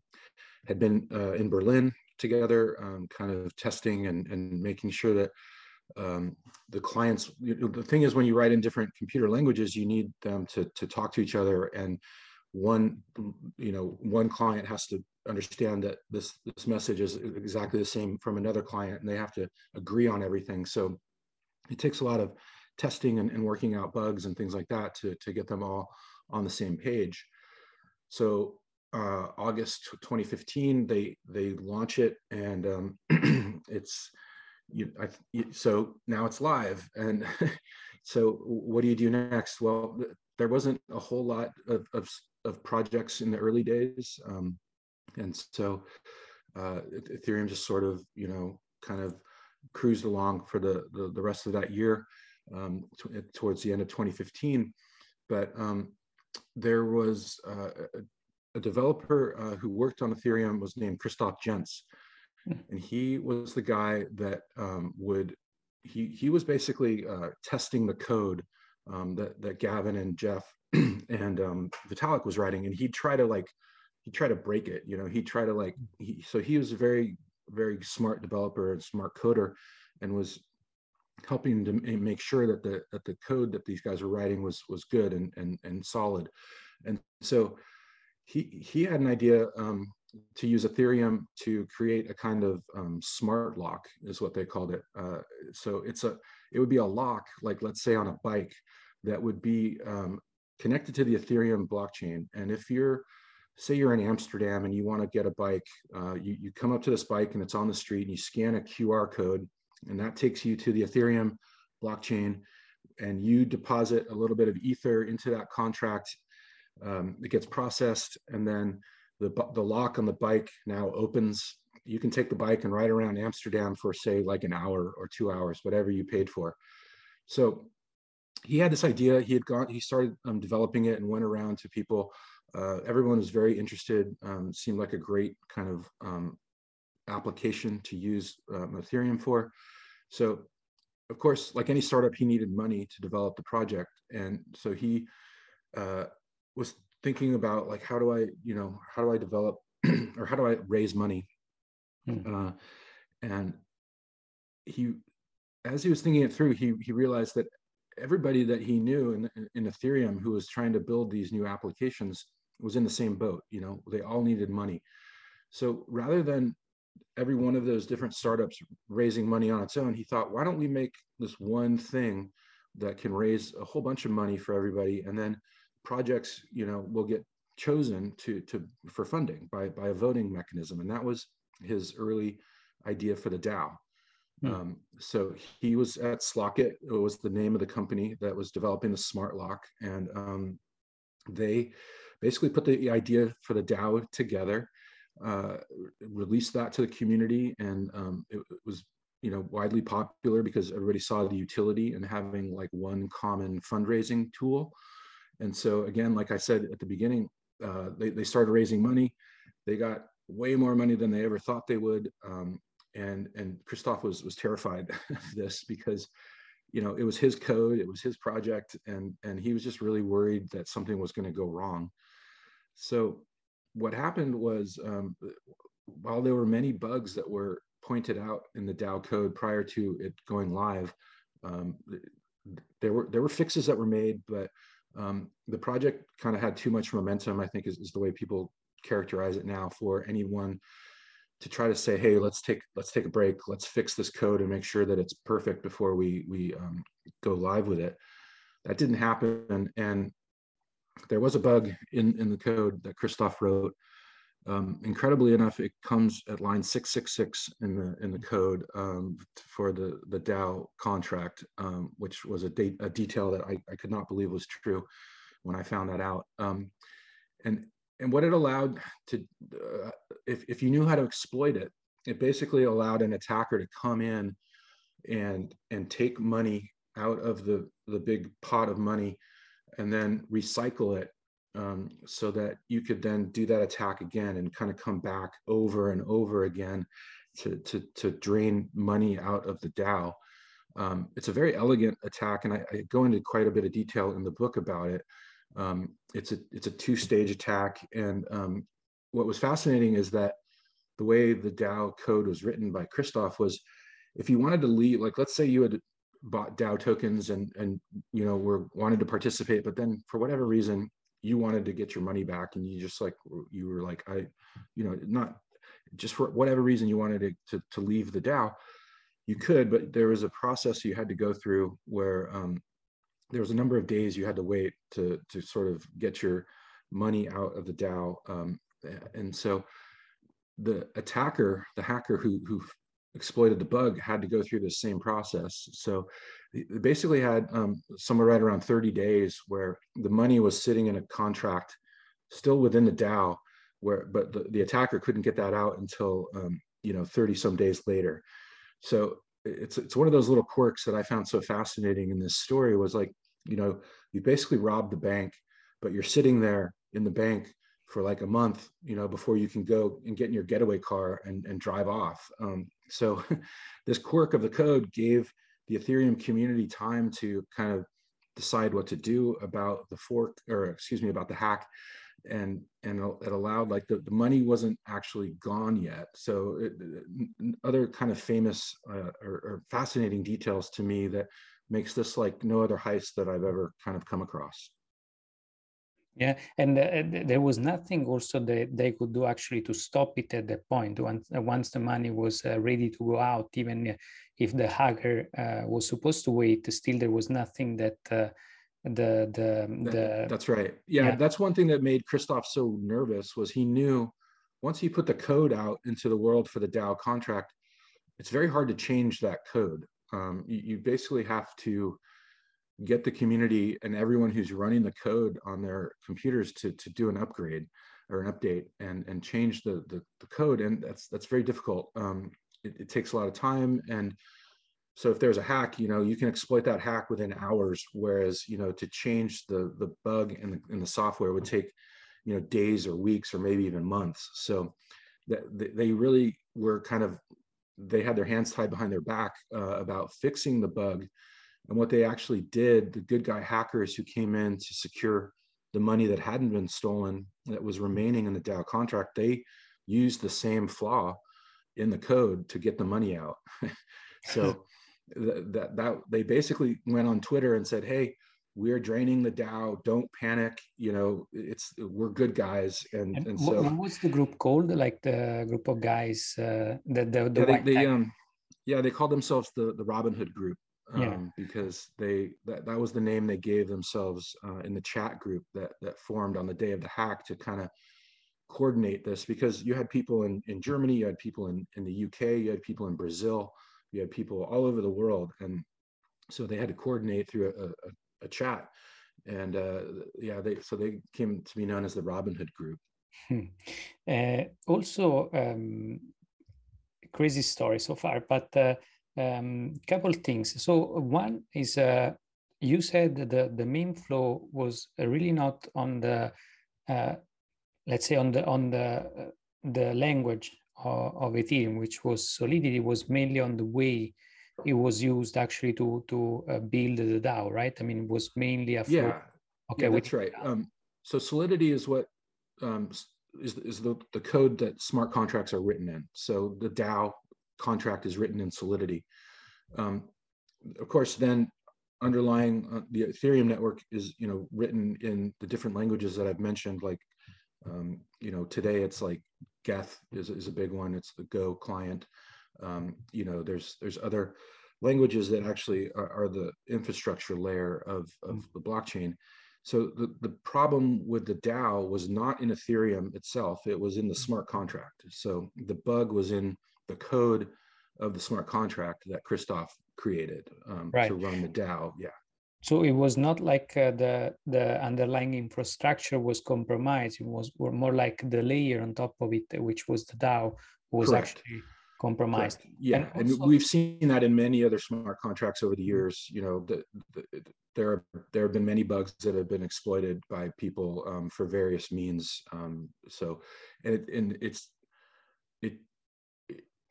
Speaker 2: had been uh, in Berlin together, um, kind of testing and, and making sure that um, the clients you know, the thing is when you write in different computer languages you need them to, to talk to each other and one you know one client has to understand that this this message is exactly the same from another client and they have to agree on everything. So it takes a lot of testing and, and working out bugs and things like that to, to get them all on the same page. So uh, august 2015 they they launch it and um, *clears throat* it's you, I, you, so now it's live and *laughs* so what do you do next? Well there wasn't a whole lot of, of, of projects in the early days um, and so uh, ethereum just sort of you know kind of cruised along for the the, the rest of that year um, towards the end of 2015 but um, there was uh, a, developer uh, who worked on ethereum was named christoph jentzsch and he was the guy that um, would he he was basically uh, testing the code um, that that Gavin and Jeff *clears throat* and um, Vitalik was writing, and he'd try to like he'd try to break it. You know, he'd try to like he, so he was a very very smart developer and smart coder, and was helping to make sure that the that the code that these guys were writing was was good and and and solid, and so he he had an idea um, to use Ethereum to create a kind of um, smart lock is what they called it. Uh, so it's a it would be a lock, like let's say on a bike, that would be um, connected to the Ethereum blockchain. And if you're say you're in Amsterdam and you want to get a bike, uh, you, you come up to this bike and it's on the street and you scan a QR code and that takes you to the Ethereum blockchain and you deposit a little bit of ether into that contract. Um, it gets processed, and then the the lock on the bike now opens. You can take the bike and ride around Amsterdam for say like an hour or two hours, whatever you paid for. So he had this idea. He had gone. He started um, developing it and went around to people. Uh, everyone was very interested. Um, seemed like a great kind of um, application to use um, Ethereum for. So, of course, like any startup, he needed money to develop the project, and so he uh, was thinking about like how do I, you know, how do I develop *clears throat* or how do I raise money? Hmm. Uh, and he, as he was thinking it through, he he realized that everybody that he knew in, in Ethereum who was trying to build these new applications was in the same boat. You know, they all needed money. So rather than every one of those different startups raising money on its own, he thought, why don't we make this one thing that can raise a whole bunch of money for everybody, and then projects, you know, will get chosen to to for funding by by a voting mechanism, and that was his early idea for the DAO. Hmm. Um, so he was at Slockit. It was the name of the company that was developing the smart lock, and um, they basically put the idea for the DAO together uh, released that to the community, and um, it, it, was you know widely popular because everybody saw the utility in having like one common fundraising tool. And so again, like I said at the beginning, uh, they they started raising money. They got way more money than they ever thought they would. Um, and and Christoph was was terrified *laughs* of this because you know it was his code, it was his project, and and he was just really worried that something was going to go wrong. So what happened was um, while there were many bugs that were pointed out in the DAO code prior to it going live, um, there were there were fixes that were made, but um, the project kind of had too much momentum. I think is, is the way people characterize it now for anyone to try to say, hey, let's take let's take a break, let's fix this code and make sure that it's perfect before we we um, go live with it. That didn't happen, and there was a bug in, in the code that Christoph wrote. Um, incredibly enough, it comes at line 666 in the in the code um, for the the DAO contract, um, which was a, date, a detail that I, I could not believe was true when I found that out. Um, and and what it allowed to, uh, if if you knew how to exploit it, it basically allowed an attacker to come in and and take money out of the the big pot of money and then recycle it um, so that you could then do that attack again and kind of come back over and over again to, to, to drain money out of the DAO. Um, it's a very elegant attack, and I, I, go into quite a bit of detail in the book about it. Um, it's a it's a two stage attack, and um, what was fascinating is that the way the DAO code was written by Christoph was, if you wanted to leave, like let's say you had bought DAO tokens and and you know were wanted to participate, but then for whatever reason you wanted to get your money back and you just like you were like I, you know, not just for whatever reason you wanted to to, to leave the DAO, you could, but there was a process you had to go through where um, there was a number of days you had to wait to to sort of get your money out of the DAO, um, and so the attacker, the hacker who who exploited the bug had to go through the same process. So they basically had um, somewhere right around 30 days where the money was sitting in a contract still within the DAO, where but the, the attacker couldn't get that out until um, you know 30 some days later. So it's it's one of those little quirks that I found so fascinating in this story was like you know you basically robbed the bank, but you're sitting there in the bank for like a month, you know, before you can go and get in your getaway car and, and drive off. Um, so *laughs* this quirk of the code gave the Ethereum community time to kind of decide what to do about the fork or excuse me, about the hack. And, and it allowed like the, the money wasn't actually gone yet. So it, other kind of famous uh, or, or fascinating details to me that makes this like no other heist that I've ever kind of come across.
Speaker 1: Yeah, and uh, there was nothing also that they could do actually to stop it at that point. Once uh, once the money was uh, ready to go out, even if the hacker uh, was supposed to wait, still there was nothing that uh, the the the.
Speaker 2: That, that's right. Yeah, yeah, that's one thing that made Christoph so nervous was he knew once he put the code out into the world for the DAO contract, it's very hard to change that code. Um, you, you basically have to get the community and everyone who's running the code on their computers to, to do an upgrade or an update and, and change the, the, the code. And that's, that's very difficult. Um, it, it, takes a lot of time. And so if there's a hack, you know, you can exploit that hack within hours. Whereas, you know, to change the, the bug in the, in the software would take, you know, days or weeks or maybe even months. So they really were kind of, they had their hands tied behind their back uh, about fixing the bug and what they actually did, the good guy hackers who came in to secure the money that hadn't been stolen, that was remaining in the DAO contract, they used the same flaw in the code to get the money out. *laughs* so *laughs* that, that, that they basically went on Twitter and said, "Hey, we're draining the DAO. Don't panic. You know, it's we're good guys." And and, and so
Speaker 1: what was the group called? Like the group of guys, uh, the the, the
Speaker 2: yeah, they, they um yeah they called themselves the the Robinhood Group um, yeah. because they that, that was the name they gave themselves uh, in the chat group that that formed on the day of the hack to kind of coordinate this because you had people in, in Germany, you had people in, in the UK, you had people in Brazil, you had people all over the world. And so they had to coordinate through a, a, a chat. And uh, yeah, they so they came to be known as the Robin Hood Group.
Speaker 1: Hmm. Uh, also, um, crazy story so far, but uh, um, couple things. So one is uh, you said the the main flow was really not on the uh, let's say on the on the uh, the language of, of, Ethereum, which was Solidity, was mainly on the way it was used actually to to uh, build the DAO, right? I mean, it was mainly a
Speaker 2: flow. yeah. Okay, yeah, that's right. Um, so Solidity is what um, is is the the code that smart contracts are written in. So the DAO contract is written in Solidity. Um, of course, then underlying uh, the Ethereum network is you know written in the different languages that I've mentioned. Like um, you know today it's like Geth is, is a big one. It's the Go client. Um, you know there's there's other languages that actually are, are the infrastructure layer of, of the blockchain. So the, the problem with the DAO was not in Ethereum itself, it was in the smart contract. So the bug was in the code of the smart contract that Christoph created um, right. to run the DAO. Yeah.
Speaker 1: So it was not like uh, the the underlying infrastructure was compromised. It was more like the layer on top of it, which was the DAO, was Correct. actually compromised.
Speaker 2: Correct. Yeah, and, also, and, we've seen that in many other smart contracts over the years. You know, the, the, there there have been many bugs that have been exploited by people um, for various means. Um, so, and, it, and it's it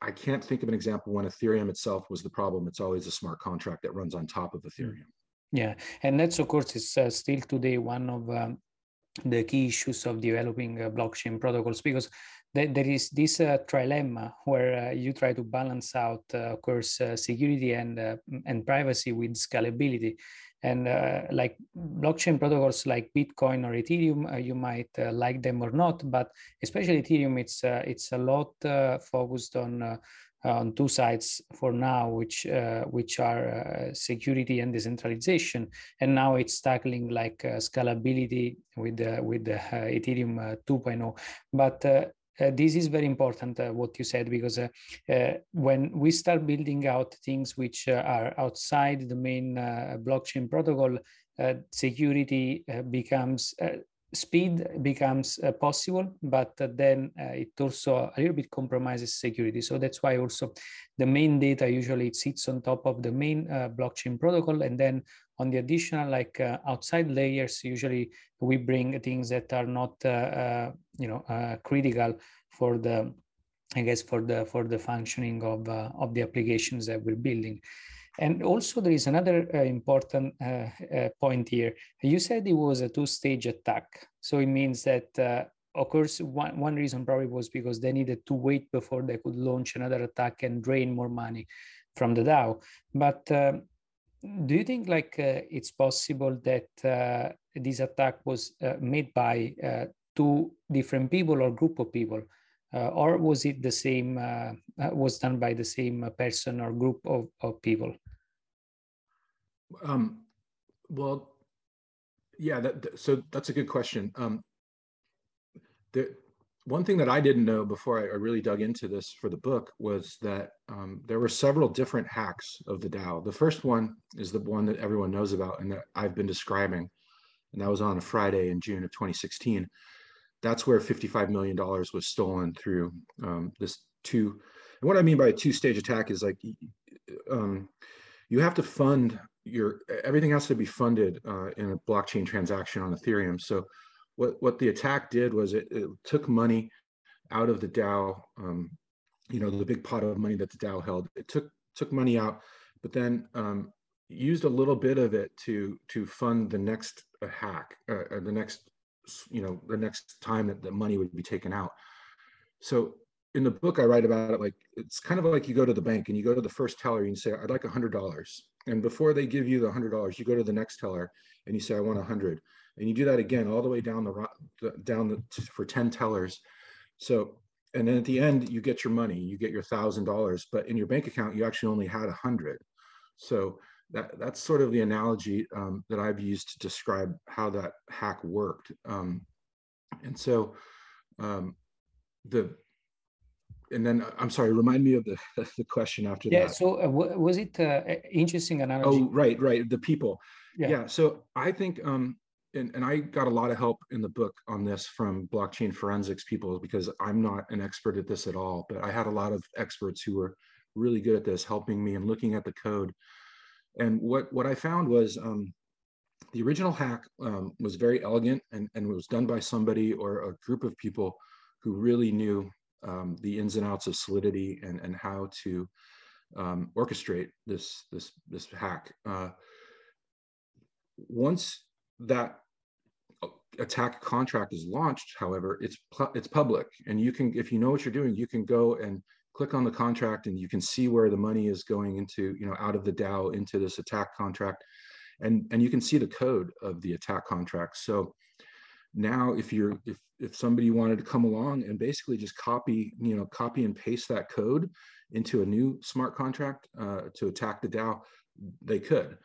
Speaker 2: I can't think of an example when Ethereum itself was the problem. It's always a smart contract that runs on top of mm. Ethereum.
Speaker 1: Yeah, and that's of course is uh, still today one of um, the key issues of developing uh, blockchain protocols because th- there is this uh, trilemma where uh, you try to balance out, uh, of course, uh, security and and privacy with scalability, and uh, like blockchain protocols like bitcoin or ethereum uh, you might uh, like them or not but especially ethereum it's uh, it's a lot uh, focused on uh, on two sides for now which which are security and decentralization. And now it's tackling like scalability with with the ethereum 2.0 but uh, this is very important uh, what you said because uh, uh when we start building out things which uh, are outside the main uh, blockchain protocol security becomes speed becomes possible but then it also a little bit compromises security. So that's why also the main data usually it sits on top of the main blockchain protocol and then on the additional like uh, outside layers usually we bring things that are not uh, uh, you know uh, critical for the i guess for the for the functioning of uh, of the applications that we're building. And also there is another important point here. You said it was a two stage attack. So it means that of course, one, one reason probably was because they needed to wait before they could launch another attack and drain more money from the DAO. But do you think like uh, it's possible that uh, this attack was uh, made by two different people or group of people? Or was it the same was done by the same person or group of, of people?
Speaker 2: Um, well yeah that, so that's a good question. Um, one thing that I didn't know before I, really dug into this for the book was that um, there were several different hacks of the DAO. The first one is the one that everyone knows about and that I've been describing, and that was on a Friday in June of 2016. That's where $55 million was stolen through um, this two. And what I mean by a two-stage attack is like um, you have to fund your everything has to be funded uh, in a blockchain transaction on Ethereum. So what what the attack did was it, it took money out of the DAO, um, you know, the big pot of money that the DAO held. It took took money out, but then um, used a little bit of it to to fund the next uh, hack, uh, the next you know the next time that the money would be taken out. So in the book, I write about it like it's kind of like you go to the bank and you go to the first teller and you say, "I'd like a hundred dollars," and before they give you the hundred dollars, you go to the next teller and you say, "I want a hundred and you do that again all the way down the down the for 10 tellers so and then at the end you get your money you get your thousand dollars but in your bank account you actually only had a hundred so that that's sort of the analogy um, that i've used to describe how that hack worked um, and so um, the and then I'm sorry, remind me of the *laughs* the question after
Speaker 1: yeah,
Speaker 2: that.
Speaker 1: Yeah. So uh, was it uh, interesting analogy?
Speaker 2: Oh, right, right. The people. Yeah. yeah. So I think um, and, and I got a lot of help in the book on this from blockchain forensics people because I'm not an expert at this at all, but I had a lot of experts who were really good at this, helping me and looking at the code. And what, what I found was um, the original hack um, was very elegant and, and was done by somebody or a group of people who really knew um, the ins and outs of Solidity and, and how to um, orchestrate this, this, this hack. Uh, once that attack contract is launched, however, it's it's public, and you can, if you know what you're doing, you can go and click on the contract, and you can see where the money is going into, you know, out of the DAO into this attack contract, and and you can see the code of the attack contract. So now, if you're if if somebody wanted to come along and basically just copy, you know, copy and paste that code into a new smart contract uh, to attack the DAO, they could.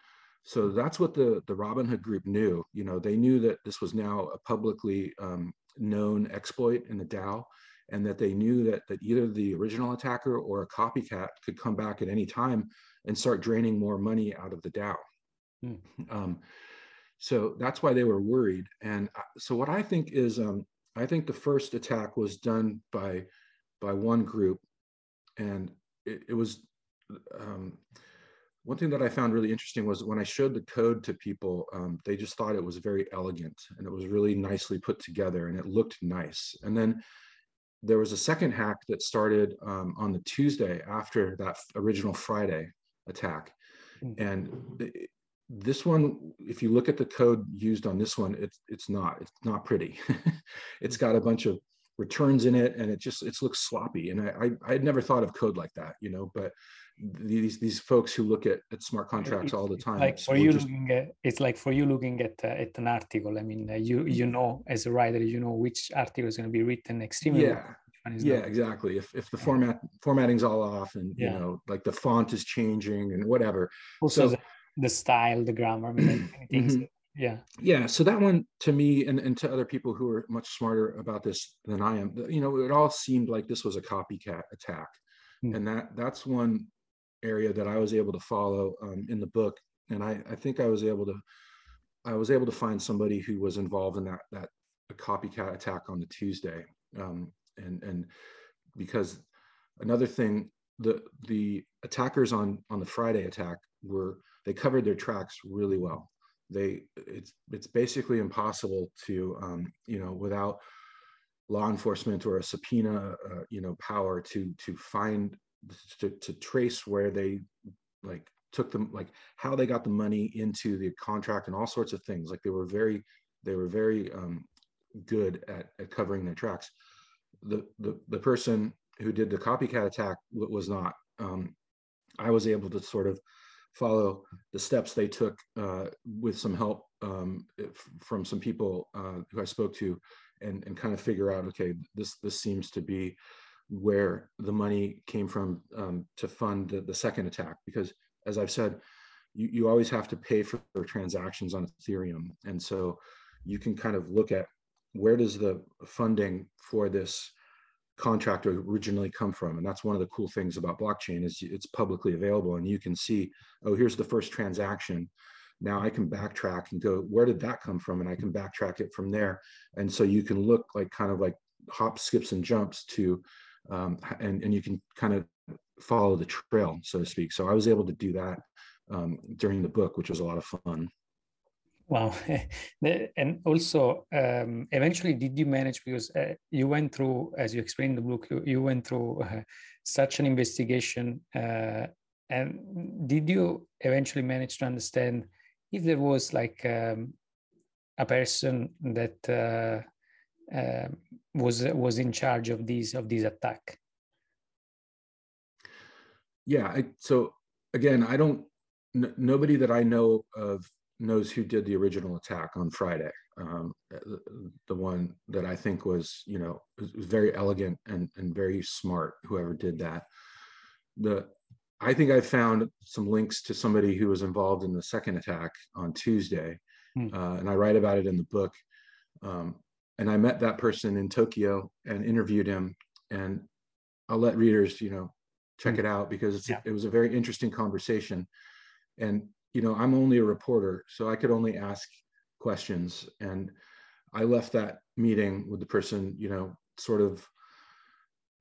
Speaker 2: So that's what the, the Robinhood group knew. You know, they knew that this was now a publicly um, known exploit in the DAO, and that they knew that, that either the original attacker or a copycat could come back at any time and start draining more money out of the DAO. Hmm. Um, so that's why they were worried. And uh, so what I think is, um, I think the first attack was done by by one group, and it, it was um, one thing that I found really interesting was when I showed the code to people, um, they just thought it was very elegant and it was really nicely put together and it looked nice. And then there was a second hack that started um, on the Tuesday after that original Friday attack. Hmm. And this one, if you look at the code used on this one, it's it's not it's not pretty. *laughs* it's got a bunch of returns in it and it just it looks sloppy and I, I i had never thought of code like that you know but these these folks who look at, at smart contracts
Speaker 1: it's
Speaker 2: all the time
Speaker 1: like for you just... looking at it's like for you looking at uh, at an article i mean uh, you you mm-hmm. know as a writer you know which article is going to be written extremely
Speaker 2: yeah yeah not. exactly if if the format formatting's all off and yeah. you know like the font is changing and whatever
Speaker 1: also so, the, the, style the grammar I mean, things mm-hmm. yeah
Speaker 2: yeah so that one to me and, and to other people who are much smarter about this than i am you know it all seemed like this was a copycat attack mm. and that that's one area that I was able to follow um, in the book, and I, I think I was able to I was able to find somebody who was involved in that that copycat attack on the Tuesday, um, and and because another thing the the attackers on on the Friday attack were they covered their tracks really well. They it's it's basically impossible to um, you know without law enforcement or a subpoena uh, you know power to to find to, to trace where they like took them like how they got the money into the contract and all sorts of things. Like they were very they were very um, good at, at covering their tracks. The, the the person who did the copycat attack was not. Um, i was able to sort of follow the steps they took uh, with some help um, from some people uh, who i spoke to and, and kind of figure out okay this this seems to be where the money came from um, to fund the, the, second attack. Because as I've said, you, you always have to pay for transactions on Ethereum. And so you can kind of look at where does the funding for this contract originally come from and that's one of the cool things about blockchain is it's publicly available and you can see oh here's the first transaction now i can backtrack and go where did that come from and i can backtrack it from there and so you can look like kind of like hop skips and jumps to um, and and you can kind of follow the trail so to speak so i was able to do that um, during the book which was a lot of fun
Speaker 1: Wow. *laughs* and also, um, eventually, did you manage because uh, you went through, as you explained in the book, you, you went through uh, such an investigation. Uh, and did you eventually manage to understand if there was like um, a person that uh, was was in charge of these of this attack?
Speaker 2: Yeah. I, so again, I don't. Nobody that I know of knows who did the original attack on Friday. Um, the, the, one that I think was, you know, was, was very elegant and, and very smart. Whoever did that. The I think I found some links to somebody who was involved in the second attack on Tuesday, mm. uh, and I write about it in the book. Um, and I met that person in Tokyo and interviewed him, and I'll let readers, you know, check mm. it out because yeah. it was a very interesting conversation. And you know, I'm only a reporter, so I could only ask questions. And I left that meeting with the person, you know, sort of,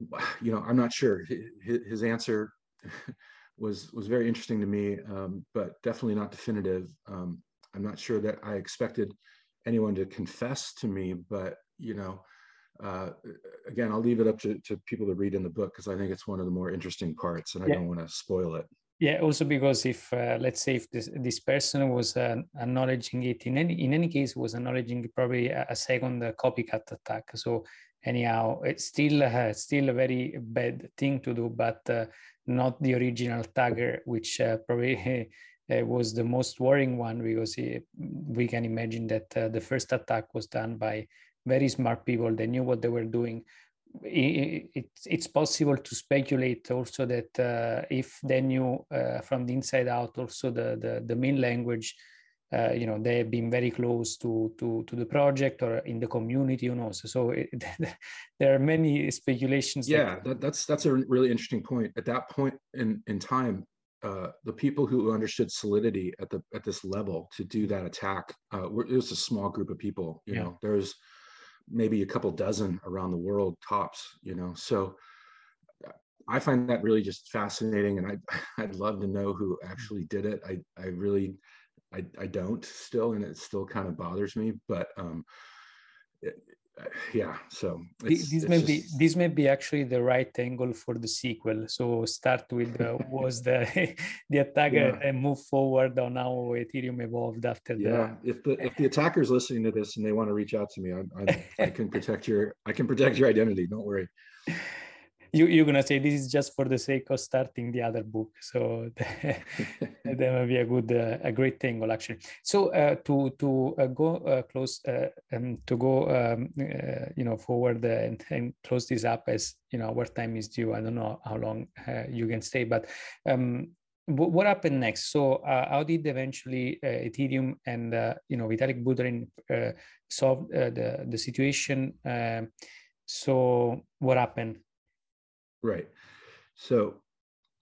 Speaker 2: *sighs* you know, I'm not sure. His, his answer *laughs* was was very interesting to me, um, but definitely not definitive. Um, I'm not sure that I expected anyone to confess to me, but you know, uh, again, I'll leave it up to, to people to read in the book because I think it's one of the more interesting parts, and I yeah. don't want to spoil it.
Speaker 1: Yeah, also because if uh, let's say if this this person was uh, acknowledging it in any in any case was acknowledging probably a, a second copycat attack. So anyhow, it's still uh, still a very bad thing to do, but uh, not the original tagger, which uh, probably *laughs* was the most worrying one because he, we can imagine that the first attack was done by very smart people. They knew what they were doing. It's it's possible to speculate also that uh, if they knew uh, from the inside out also the the, the main language uh, you know they have been very close to to to the project or in the community who knows? So it, *laughs* there are many speculations
Speaker 2: yeah that, that's that's a really interesting point. At that point in in time uh, the people who understood solidity at the at this level to do that attack uh, it was a small group of people you yeah. know there's maybe a couple dozen around the world tops you know so i find that really just fascinating and i *laughs* i'd love to know who actually did it i i really i i don't still and it still kind of bothers me but um it, yeah so
Speaker 1: this may just... be this may be actually the right angle for the sequel so start with uh, *laughs* was the *laughs* the attacker yeah. and move forward on how ethereum evolved after that.
Speaker 2: yeah
Speaker 1: the...
Speaker 2: if the if the attacker's listening to this and they want to reach out to me I, I, I can protect your i can protect your identity don't worry
Speaker 1: you, you're gonna say this is just for the sake of starting the other book. So *laughs* that, *laughs* that be a good uh, a great angle actually. So uh, to to uh, go uh, close uh, um, to go um, uh, you know forward and, and close this up as you know our time is due. I don't know how long you can stay but um, what happened next? So how did eventually ethereum and you know vitalik buterin solve the the situation? Um, so what happened
Speaker 2: Right. So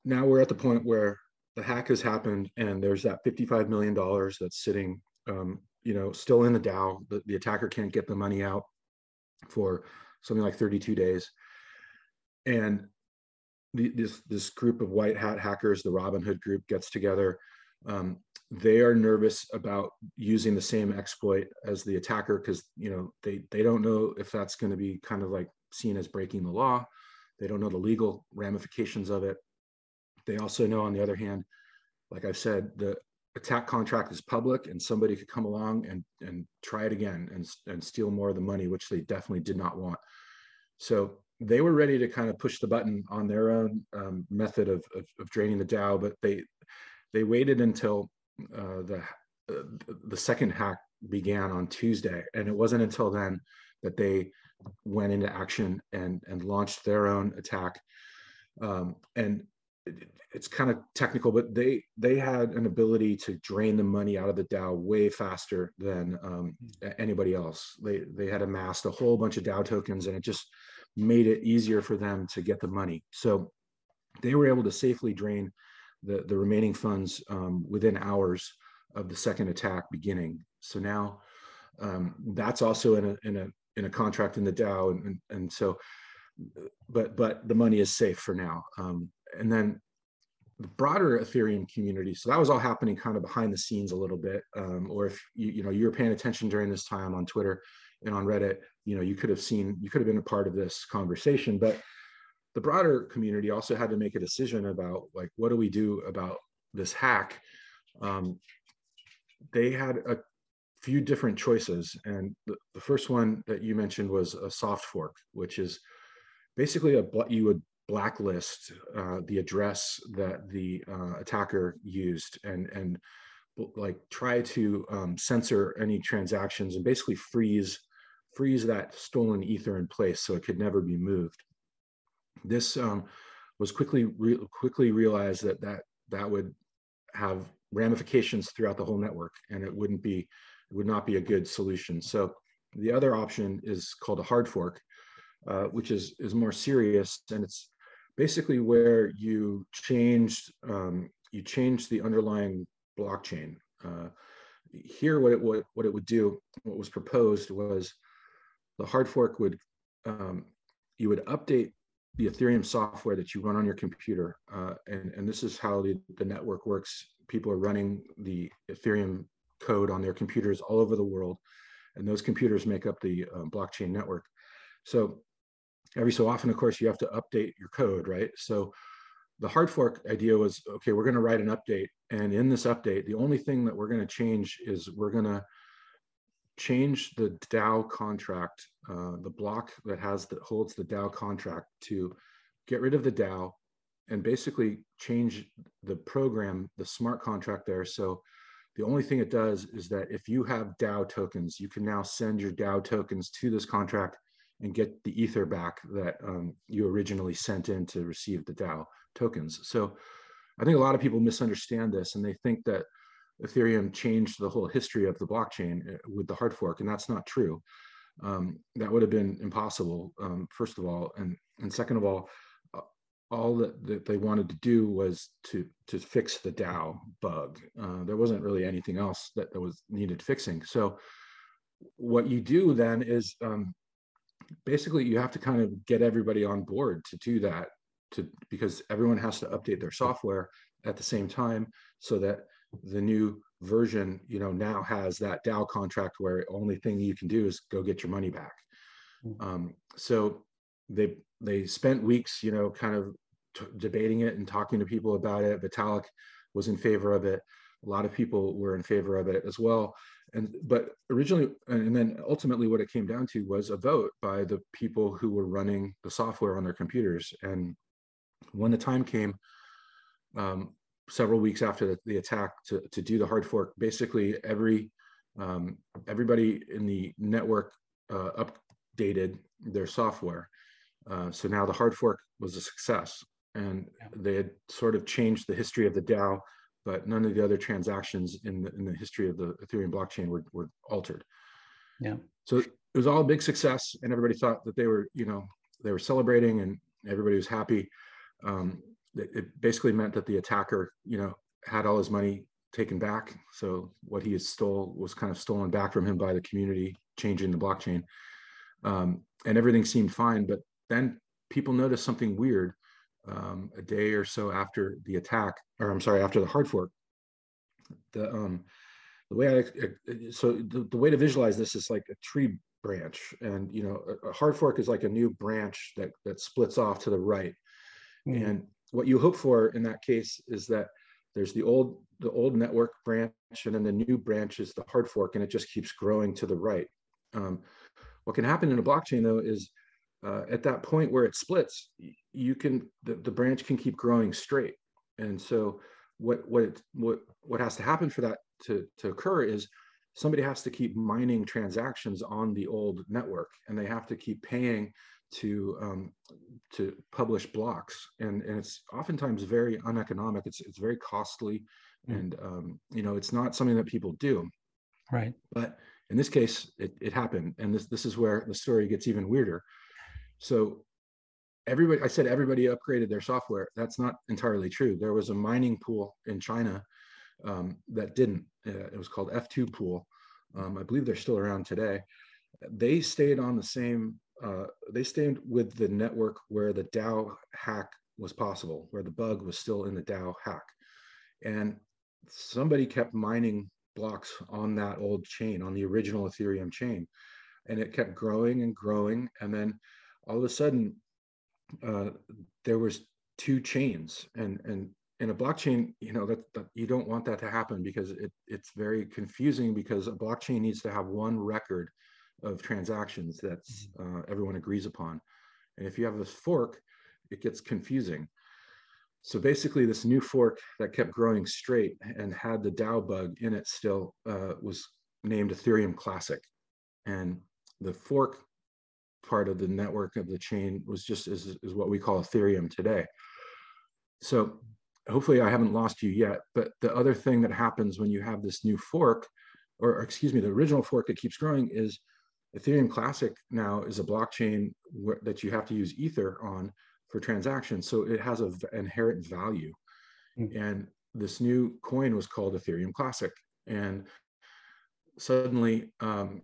Speaker 2: now we're at the point where the hack has happened and there's that $55 million that's sitting, um, you know, still in the DAO. The, the attacker can't get the money out for something like 32 days. And the, this, this group of white hat hackers, the Robinhood group gets together. Um, they are nervous about using the same exploit as the attacker because you know they they don't know if that's going to be kind of like seen as breaking the law they don't know the legal ramifications of it. They also know, on the other hand, like I've said, the attack contract is public and somebody could come along and, and try it again and, and steal more of the money, which they definitely did not want. So they were ready to kind of push the button on their own um, method of, of, of, draining the DAO, but they they waited until uh, the uh, the second hack began on Tuesday, and it wasn't until then that they went into action and and launched their own attack. Um, and it's kind of technical, but they they had an ability to drain the money out of the DAO way faster than um, anybody else. They they had amassed a whole bunch of DAO tokens, and it just made it easier for them to get the money. So they were able to safely drain the the remaining funds um, within hours of the second attack beginning. So now um, that's also in a in a in a contract in the DAO, and and, and so, but but the money is safe for now. Um, and then the broader Ethereum community. So that was all happening kind of behind the scenes a little bit. Um, or if you you know you were paying attention during this time on Twitter and on Reddit, you know you could have seen you could have been a part of this conversation. But the broader community also had to make a decision about like what do we do about this hack. Um, they had a few different choices, and the, the first one that you mentioned was a soft fork, which is basically a you would blacklist uh, the address that the uh, attacker used and and like try to um, censor any transactions and basically freeze freeze that stolen ether in place so it could never be moved. This um, was quickly re quickly realized that that that would have ramifications throughout the whole network and it wouldn't be would not be a good solution. So the other option is called a hard fork, uh, which is is more serious and it's basically where you changed um, you changed the underlying blockchain. Uh, here, what it what, what it would do, what was proposed was the hard fork would um, you would update the Ethereum software that you run on your computer, uh, and and this is how the, the network works. People are running the Ethereum code on their computers all over the world, and those computers make up the uh, blockchain network. So every so often, of course, you have to update your code, right? So the hard fork idea was, okay, we're going to write an update. And in this update, the only thing that we're going to change is we're going to change the DAO contract, uh, the block that has that holds the DAO contract to get rid of the DAO and basically change the program, the smart contract there. So the only thing it does is that if you have DAO tokens, you can now send your DAO tokens to this contract and get the ether back that um, you originally sent in to receive the DAO tokens. So I think a lot of people misunderstand this and they think that Ethereum changed the whole history of the blockchain uh, with the hard fork, and that's not true. Um, that would have been impossible, um, first of all, and and second of all, all that, that they wanted to do was to to fix the DAO bug. Uh, there wasn't really anything else that, that was needed fixing. So what you do then is um, basically you have to kind of get everybody on board to do that to because everyone has to update their software at the same time so that the new version you know now has that DAO contract where only thing you can do is go get your money back. Mm. Um, so they they spent weeks you know kind of debating it and talking to people about it. Vitalik was in favor of it. A lot of people were in favor of it as well and but originally and then ultimately what it came down to was a vote by the people who were running the software on their computers and when the time came um, several weeks after the, the, attack to, to do the hard fork basically every um, everybody in the network uh, updated their software uh, so now the hard fork was a success and they had sort of changed the history of the DAO but none of the other transactions in the, in the history of the Ethereum blockchain were, were altered.
Speaker 1: Yeah.
Speaker 2: So it was all a big success, and everybody thought that they were, you know, they were celebrating, and everybody was happy. Um, it, it, basically meant that the attacker, you know, had all his money taken back. So what he had stole was kind of stolen back from him by the community, changing the blockchain, um, and everything seemed fine. But then people noticed something weird um, a day or so after the attack, or I'm sorry, after the hard fork. The um, the way I so the, the way to visualize this is like a tree branch, and you know, a, a hard fork is like a new branch that that splits off to the right. Mm. And what you hope for in that case is that there's the old the old network branch, and then the new branch is the hard fork, and it just keeps growing to the right. Um, what can happen in a blockchain though is uh, at that point where it splits, you can the, the branch can keep growing straight. And so what what it, what what has to happen for that to to occur is somebody has to keep mining transactions on the old network, and they have to keep paying to um, to publish blocks, and and it's oftentimes very uneconomic. It's it's very costly, mm. and um, you know it's not something that people do.
Speaker 1: Right.
Speaker 2: But in this case, it, it happened, and this this is where the story gets even weirder. So everybody, I said everybody upgraded their software. That's not entirely true. There was a mining pool in China um, that didn't. Uh, it was called F2 Pool. Um, I believe they're still around today. They stayed on the same. Uh, they stayed with the network where the DAO hack was possible, where the bug was still in the DAO hack, and somebody kept mining blocks on that old chain, on the original Ethereum chain, and it kept growing and growing, and then all of a sudden, uh, there was two chains, and and in a blockchain, you know that, that, you don't want that to happen because it, it's very confusing because a blockchain needs to have one record of transactions that mm-hmm. uh, everyone agrees upon. And if you have this fork, it gets confusing. So basically, this new fork that kept growing straight and had the DAO bug in it still uh, was named Ethereum Classic. And the fork part of the network of the chain was just is, is what we call Ethereum today. So hopefully I haven't lost you yet, but the other thing that happens when you have this new fork, or excuse me, the original fork that keeps growing is Ethereum Classic now is a blockchain where, that you have to use Ether on for transactions. So it has an inherent value. Mm-hmm. And this new coin was called Ethereum Classic. And suddenly um,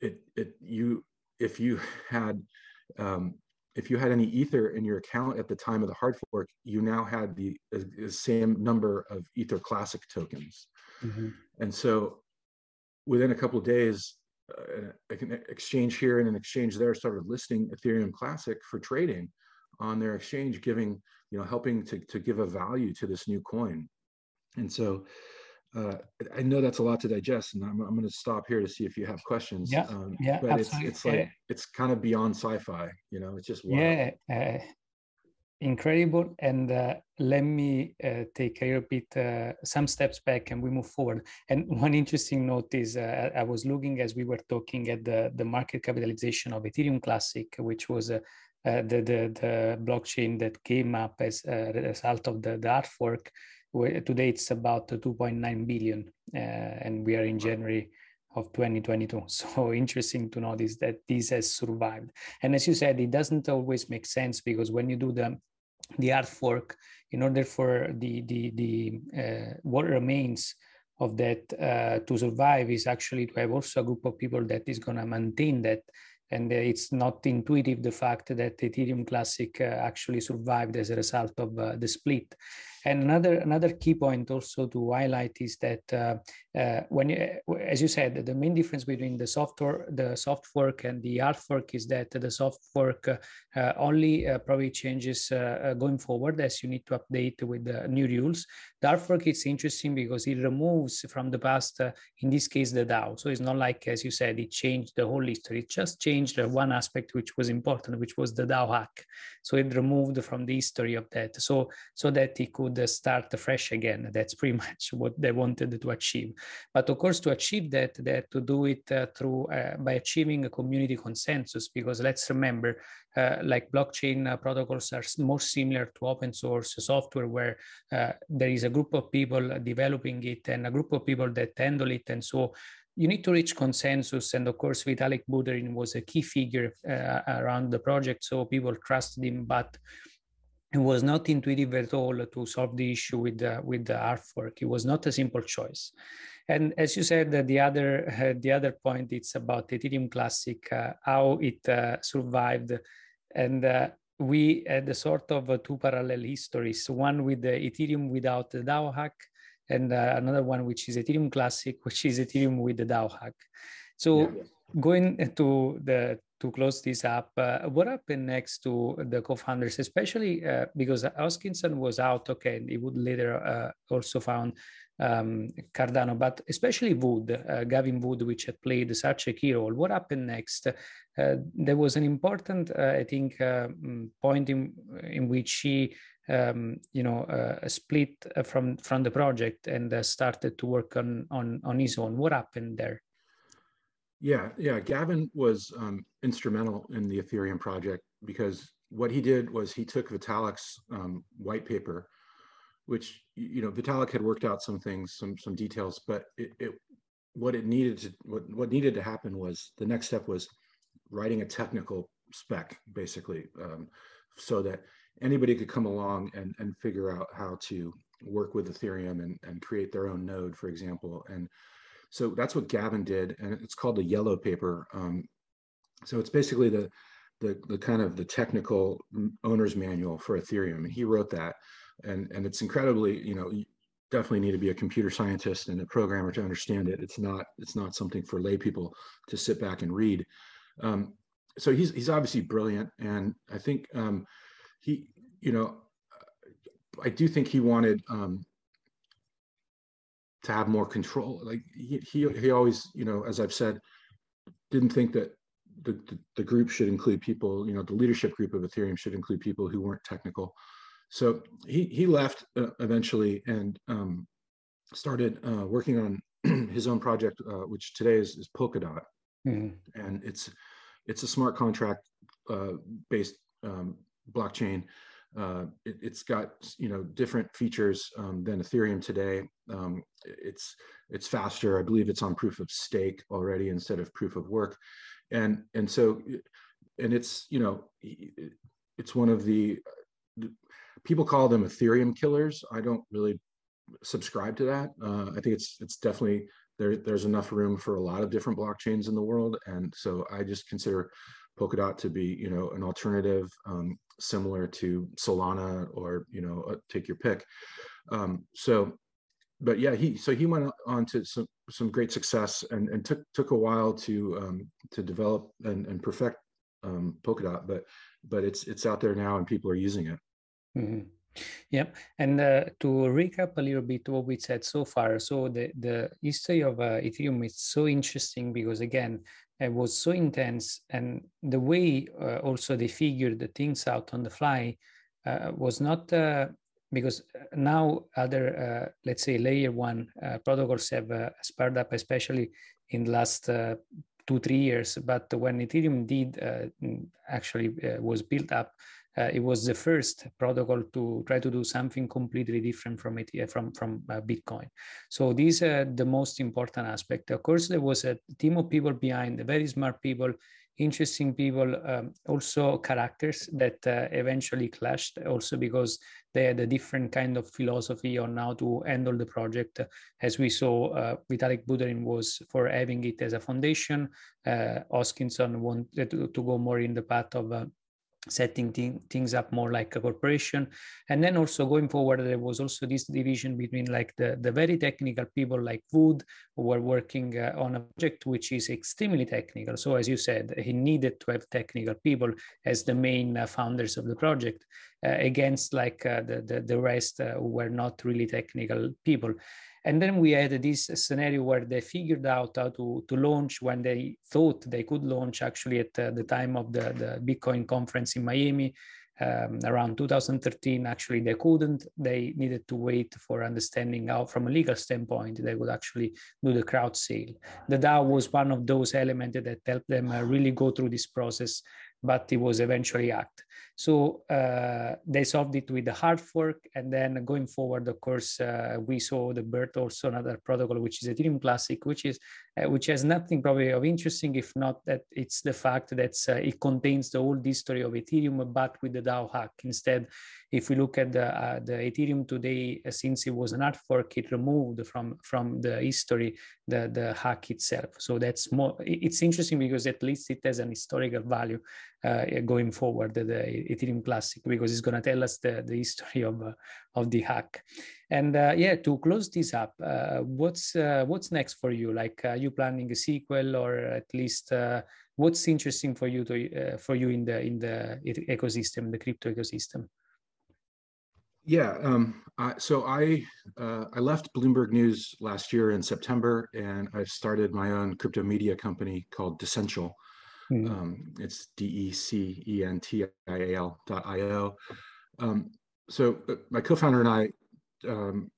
Speaker 2: it, it, you, if you had um, if you had any ether in your account at the time of the hard fork, you now had the, same number of ether classic tokens. Mm-hmm. And so within a couple of days, uh, an exchange here and an exchange there started listing Ethereum Classic for trading on their exchange, giving, you know, helping to, to give a value to this new coin. And so uh, I know that's a lot to digest, and I'm, I'm going to stop here to see if you have questions.
Speaker 1: Yeah, um, yeah,
Speaker 2: but absolutely. it's it's like it's kind of beyond sci-fi. You know, it's just
Speaker 1: wild. yeah, uh, incredible. And uh, let me uh, take a little bit uh, some steps back, and we move forward. And one interesting note is uh, I was looking as we were talking at the the market capitalization of Ethereum Classic, which was uh, the, the the blockchain that came up as a result of the, the hard fork today it's about 2.9 billion uh, and we are in january of 2022 *laughs* so interesting to notice that this has survived. And as you said it doesn't always make sense because when you do the the hard fork in order for the the the uh, what remains of that uh, to survive is actually to have also a group of people that is going to maintain that. And it's not intuitive the fact that ethereum classic uh, actually survived as a result of uh, the split and another another key point also to highlight is that uh, uh, uh, when as you said, the main difference between the software, the soft fork and the hard fork is that the soft fork uh, only uh, probably changes uh, uh, going forward as you need to update with the new rules. The hard fork is interesting because it removes from the past, in this case, the DAO. So it's not like, as you said, it changed the whole history. It just changed one aspect which was important, which was the DAO hack. So it removed from the history of that. So so that it could start fresh again. That's pretty *laughs* much what they wanted to achieve. But of course, to achieve that, had to do it uh, through uh, by achieving a community consensus. Because let's remember, uh, like blockchain uh, protocols are more similar to open source software, where uh, there is a group of people developing it and a group of people that handle it, and so you need to reach consensus. And of course, Vitalik Buterin was a key figure uh, around the project, so people trusted him. But it was not intuitive at all to solve the issue with the, with the hard fork. It was not a simple choice. And as you said, the other uh, *laughs* the other point it's about Ethereum Classic, uh, how it uh, survived, and uh, we had a sort of two parallel histories. One with the Ethereum without the DAO hack, and uh, another one which is Ethereum Classic, *laughs* which is Ethereum with the DAO hack. So yeah. Going to the to close this up, uh, what happened next to the co-founders, especially uh, because Hoskinson was out, okay, and he would later uh, also found um, Cardano, but especially Wood, uh, Gavin Wood, which had played such a key role. What happened next? Uh, there was an important, uh, I think, mm, point in, in which he um, you know, split from from the project and started to work on on on his own. What happened there?
Speaker 2: Yeah, yeah. Gavin was um, instrumental in the Ethereum project because what he did was he took Vitalik's um, white paper, which you know Vitalik had worked out some things, some some details, but it, it what it needed to what what needed to happen was the next step was writing a technical spec basically um, so that anybody could come along and, and figure out how to work with ethereum and, and create their own node for example and so that's what gavin did and it's called the yellow paper. Um, so it's basically the, the the kind of the technical owner's manual for ethereum and he wrote that. And and it's incredibly you know you definitely need to be a computer scientist and a programmer to understand it. It's not it's not something for lay people to sit back and read. Um, so he's he's obviously brilliant, and I think um, he, you know, I do think he wanted um, to have more control. Like he, he he always, you know, as I've said, didn't think that the, the, the group should include people, you know, the leadership group of Ethereum should include people who weren't technical. So he he left uh, eventually and um, started uh, working on *clears throat* his own project, uh, which today is, is Polkadot, mm-hmm. and it's it's a smart contract uh, based um, blockchain. Uh, it, has got you know different features um, than Ethereum today. Um, it's it's faster. I believe it's on proof of stake already instead of proof of work, and and so and it's you know it's one of the people call them Ethereum killers. I don't really subscribe to that. Uh, I think it's it's definitely there, there's enough room for a lot of different blockchains in the world. And so I just consider Polkadot to be, you know, an alternative um, similar to Solana or, you know, uh, take your pick. Um, so, but yeah, he, so he went on to some, some great success and, and took, took a while to, um, to develop and, and perfect um, Polkadot, but, but it's, it's out there now and people are using it.
Speaker 1: Mm-hmm. Yeah, and uh, to recap a little bit what we said so far, so the the history of uh, Ethereum is so interesting because again, was so intense, and the way uh, also they figured the things out on the fly uh, was not uh, because uh, now other let's say layer one protocols have spurred up, especially in the last two three years. But when Ethereum did actually was built up uh, it was the first protocol to try to do something completely different from it uh, from from uh, Bitcoin. So these are the most important aspect. Of course, there was a team of people behind, very smart people, interesting people, um, also characters that uh, eventually clashed. Also because they had a different kind of philosophy on how to handle the project. As we saw, uh, Vitalik Buterin was for having it as a foundation. Uh, Hoskinson wanted to, to, go more in the path of setting th- things up more like a corporation. And then also going forward there was also this division between like the, the very technical people like wood who were working uh, on a project which is extremely technical. So as you said he needed to have technical people as the main uh, founders of the project against like uh, the, the, the rest uh, who were not really technical people and then we had this scenario where they figured out how to, to launch when they thought they could launch actually at uh, the time of the, the Bitcoin conference in Miami. Um, around 2013 actually they couldn't they needed to wait for understanding how from a legal standpoint they would actually do the crowd sale the dao was one of those elements that helped them uh, really go through this process but it was eventually hacked. So uh, they solved it with the hard fork, and then going forward, of course, uh, we saw the birth also another protocol, which is Ethereum Classic, which is uh, which has nothing probably of interesting, if not that it's the fact that uh, it contains the whole history of Ethereum, but with the DAO hack instead if we look at the, uh, the Ethereum today, uh, since it was an hard fork, it removed from, from the history the, the hack itself. So that's more, it's interesting because at least it has an historical value uh, going forward, the, the, Ethereum Classic, because it's going to tell us the, the history of, uh, of the hack. And uh, yeah, to close this up, uh, what's, what's next for you? Like, are you planning a sequel or at least what's interesting for you to, for you in the, in the ecosystem, the crypto ecosystem?
Speaker 2: Yeah. Um, I, so I uh, I left Bloomberg News last year in September, and I've started my own crypto media company called Decential. Mm. Um, it's D E C E N T I A L dot I O. Um, so uh, my co-founder and I, um,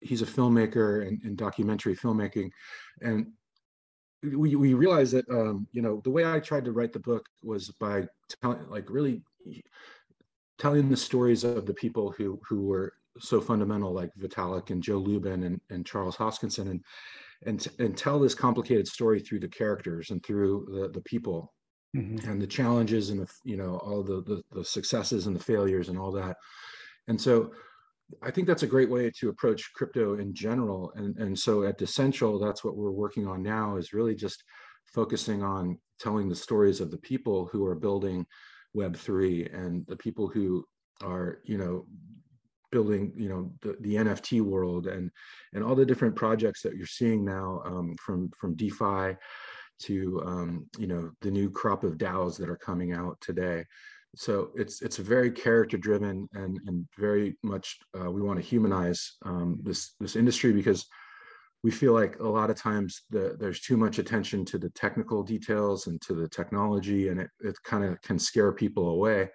Speaker 2: he's a filmmaker and, and documentary filmmaking, and we, we realized that um, you know the way I tried to write the book was by telling like really telling the stories of the people who who were so fundamental like Vitalik and Joe Lubin and, and Charles Hoskinson and and and tell this complicated story through the characters and through the the people mm-hmm. and the challenges and the you know all the, the the successes and the failures and all that and so I think that's a great way to approach crypto in general. And, and so at Decential, that's what we're working on now is really just focusing on telling the stories of the people who are building Web3 and the people who are, you know, building you know the, the nft world and and all the different projects that you're seeing now um, from from defi to um, you know the new crop of DAOs that are coming out today. So it's it's very character driven and and very much uh, we want to humanize um, this this industry because we feel like a lot of times the, there's too much attention to the technical details and to the technology and it, it kind of can scare people away.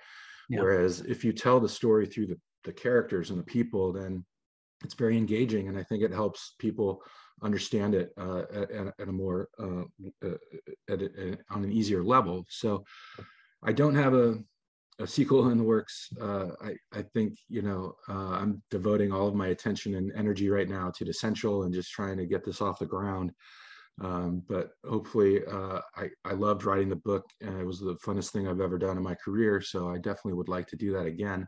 Speaker 2: Yeah. Whereas if you tell the story through the the characters and the people, then it's very engaging, and I think it helps people understand it uh, at, at, a more uh, uh, at a, on an easier level. So I don't have a a sequel in the works. Uh, I, I think, you know, uh, I'm devoting all of my attention and energy right now to Decential and just trying to get this off the ground. Um, but hopefully, uh, I, I loved writing the book and it was the funnest thing I've ever done in my career. So I definitely would like to do that again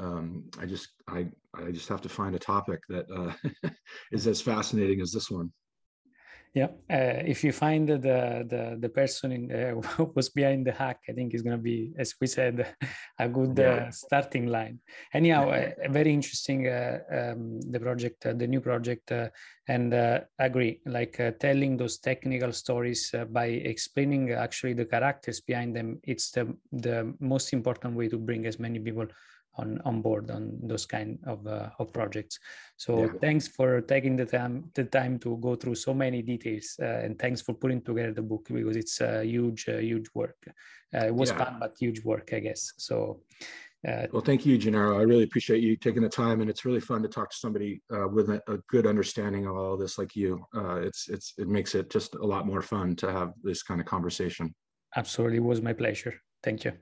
Speaker 2: um, I just I I just have to find a topic that uh, *laughs* is as fascinating as this one.
Speaker 1: Yeah, uh, if you find the the the person in uh, *laughs* who was behind the hack, I think is going to be, as we said, a good yeah. uh, starting line. Anyhow, yeah. Uh, very interesting uh, um, the project, uh, the new project, and agree like telling those technical stories by explaining actually the characters behind them. It's the the most important way to bring as many people on on board on those kind of uh, of projects. So yeah. thanks for taking the time the time to go through so many details uh, and thanks for putting together the book because it's a huge uh, huge work. Uh, it was yeah. fun but huge work i guess. So
Speaker 2: uh, well thank you gennaro. I really appreciate you taking the time and it's really fun to talk to somebody uh, with a, a, good understanding of all this like you. It's it's it makes it just a lot more fun to have this kind of conversation.
Speaker 1: Absolutely. It was my pleasure. Thank you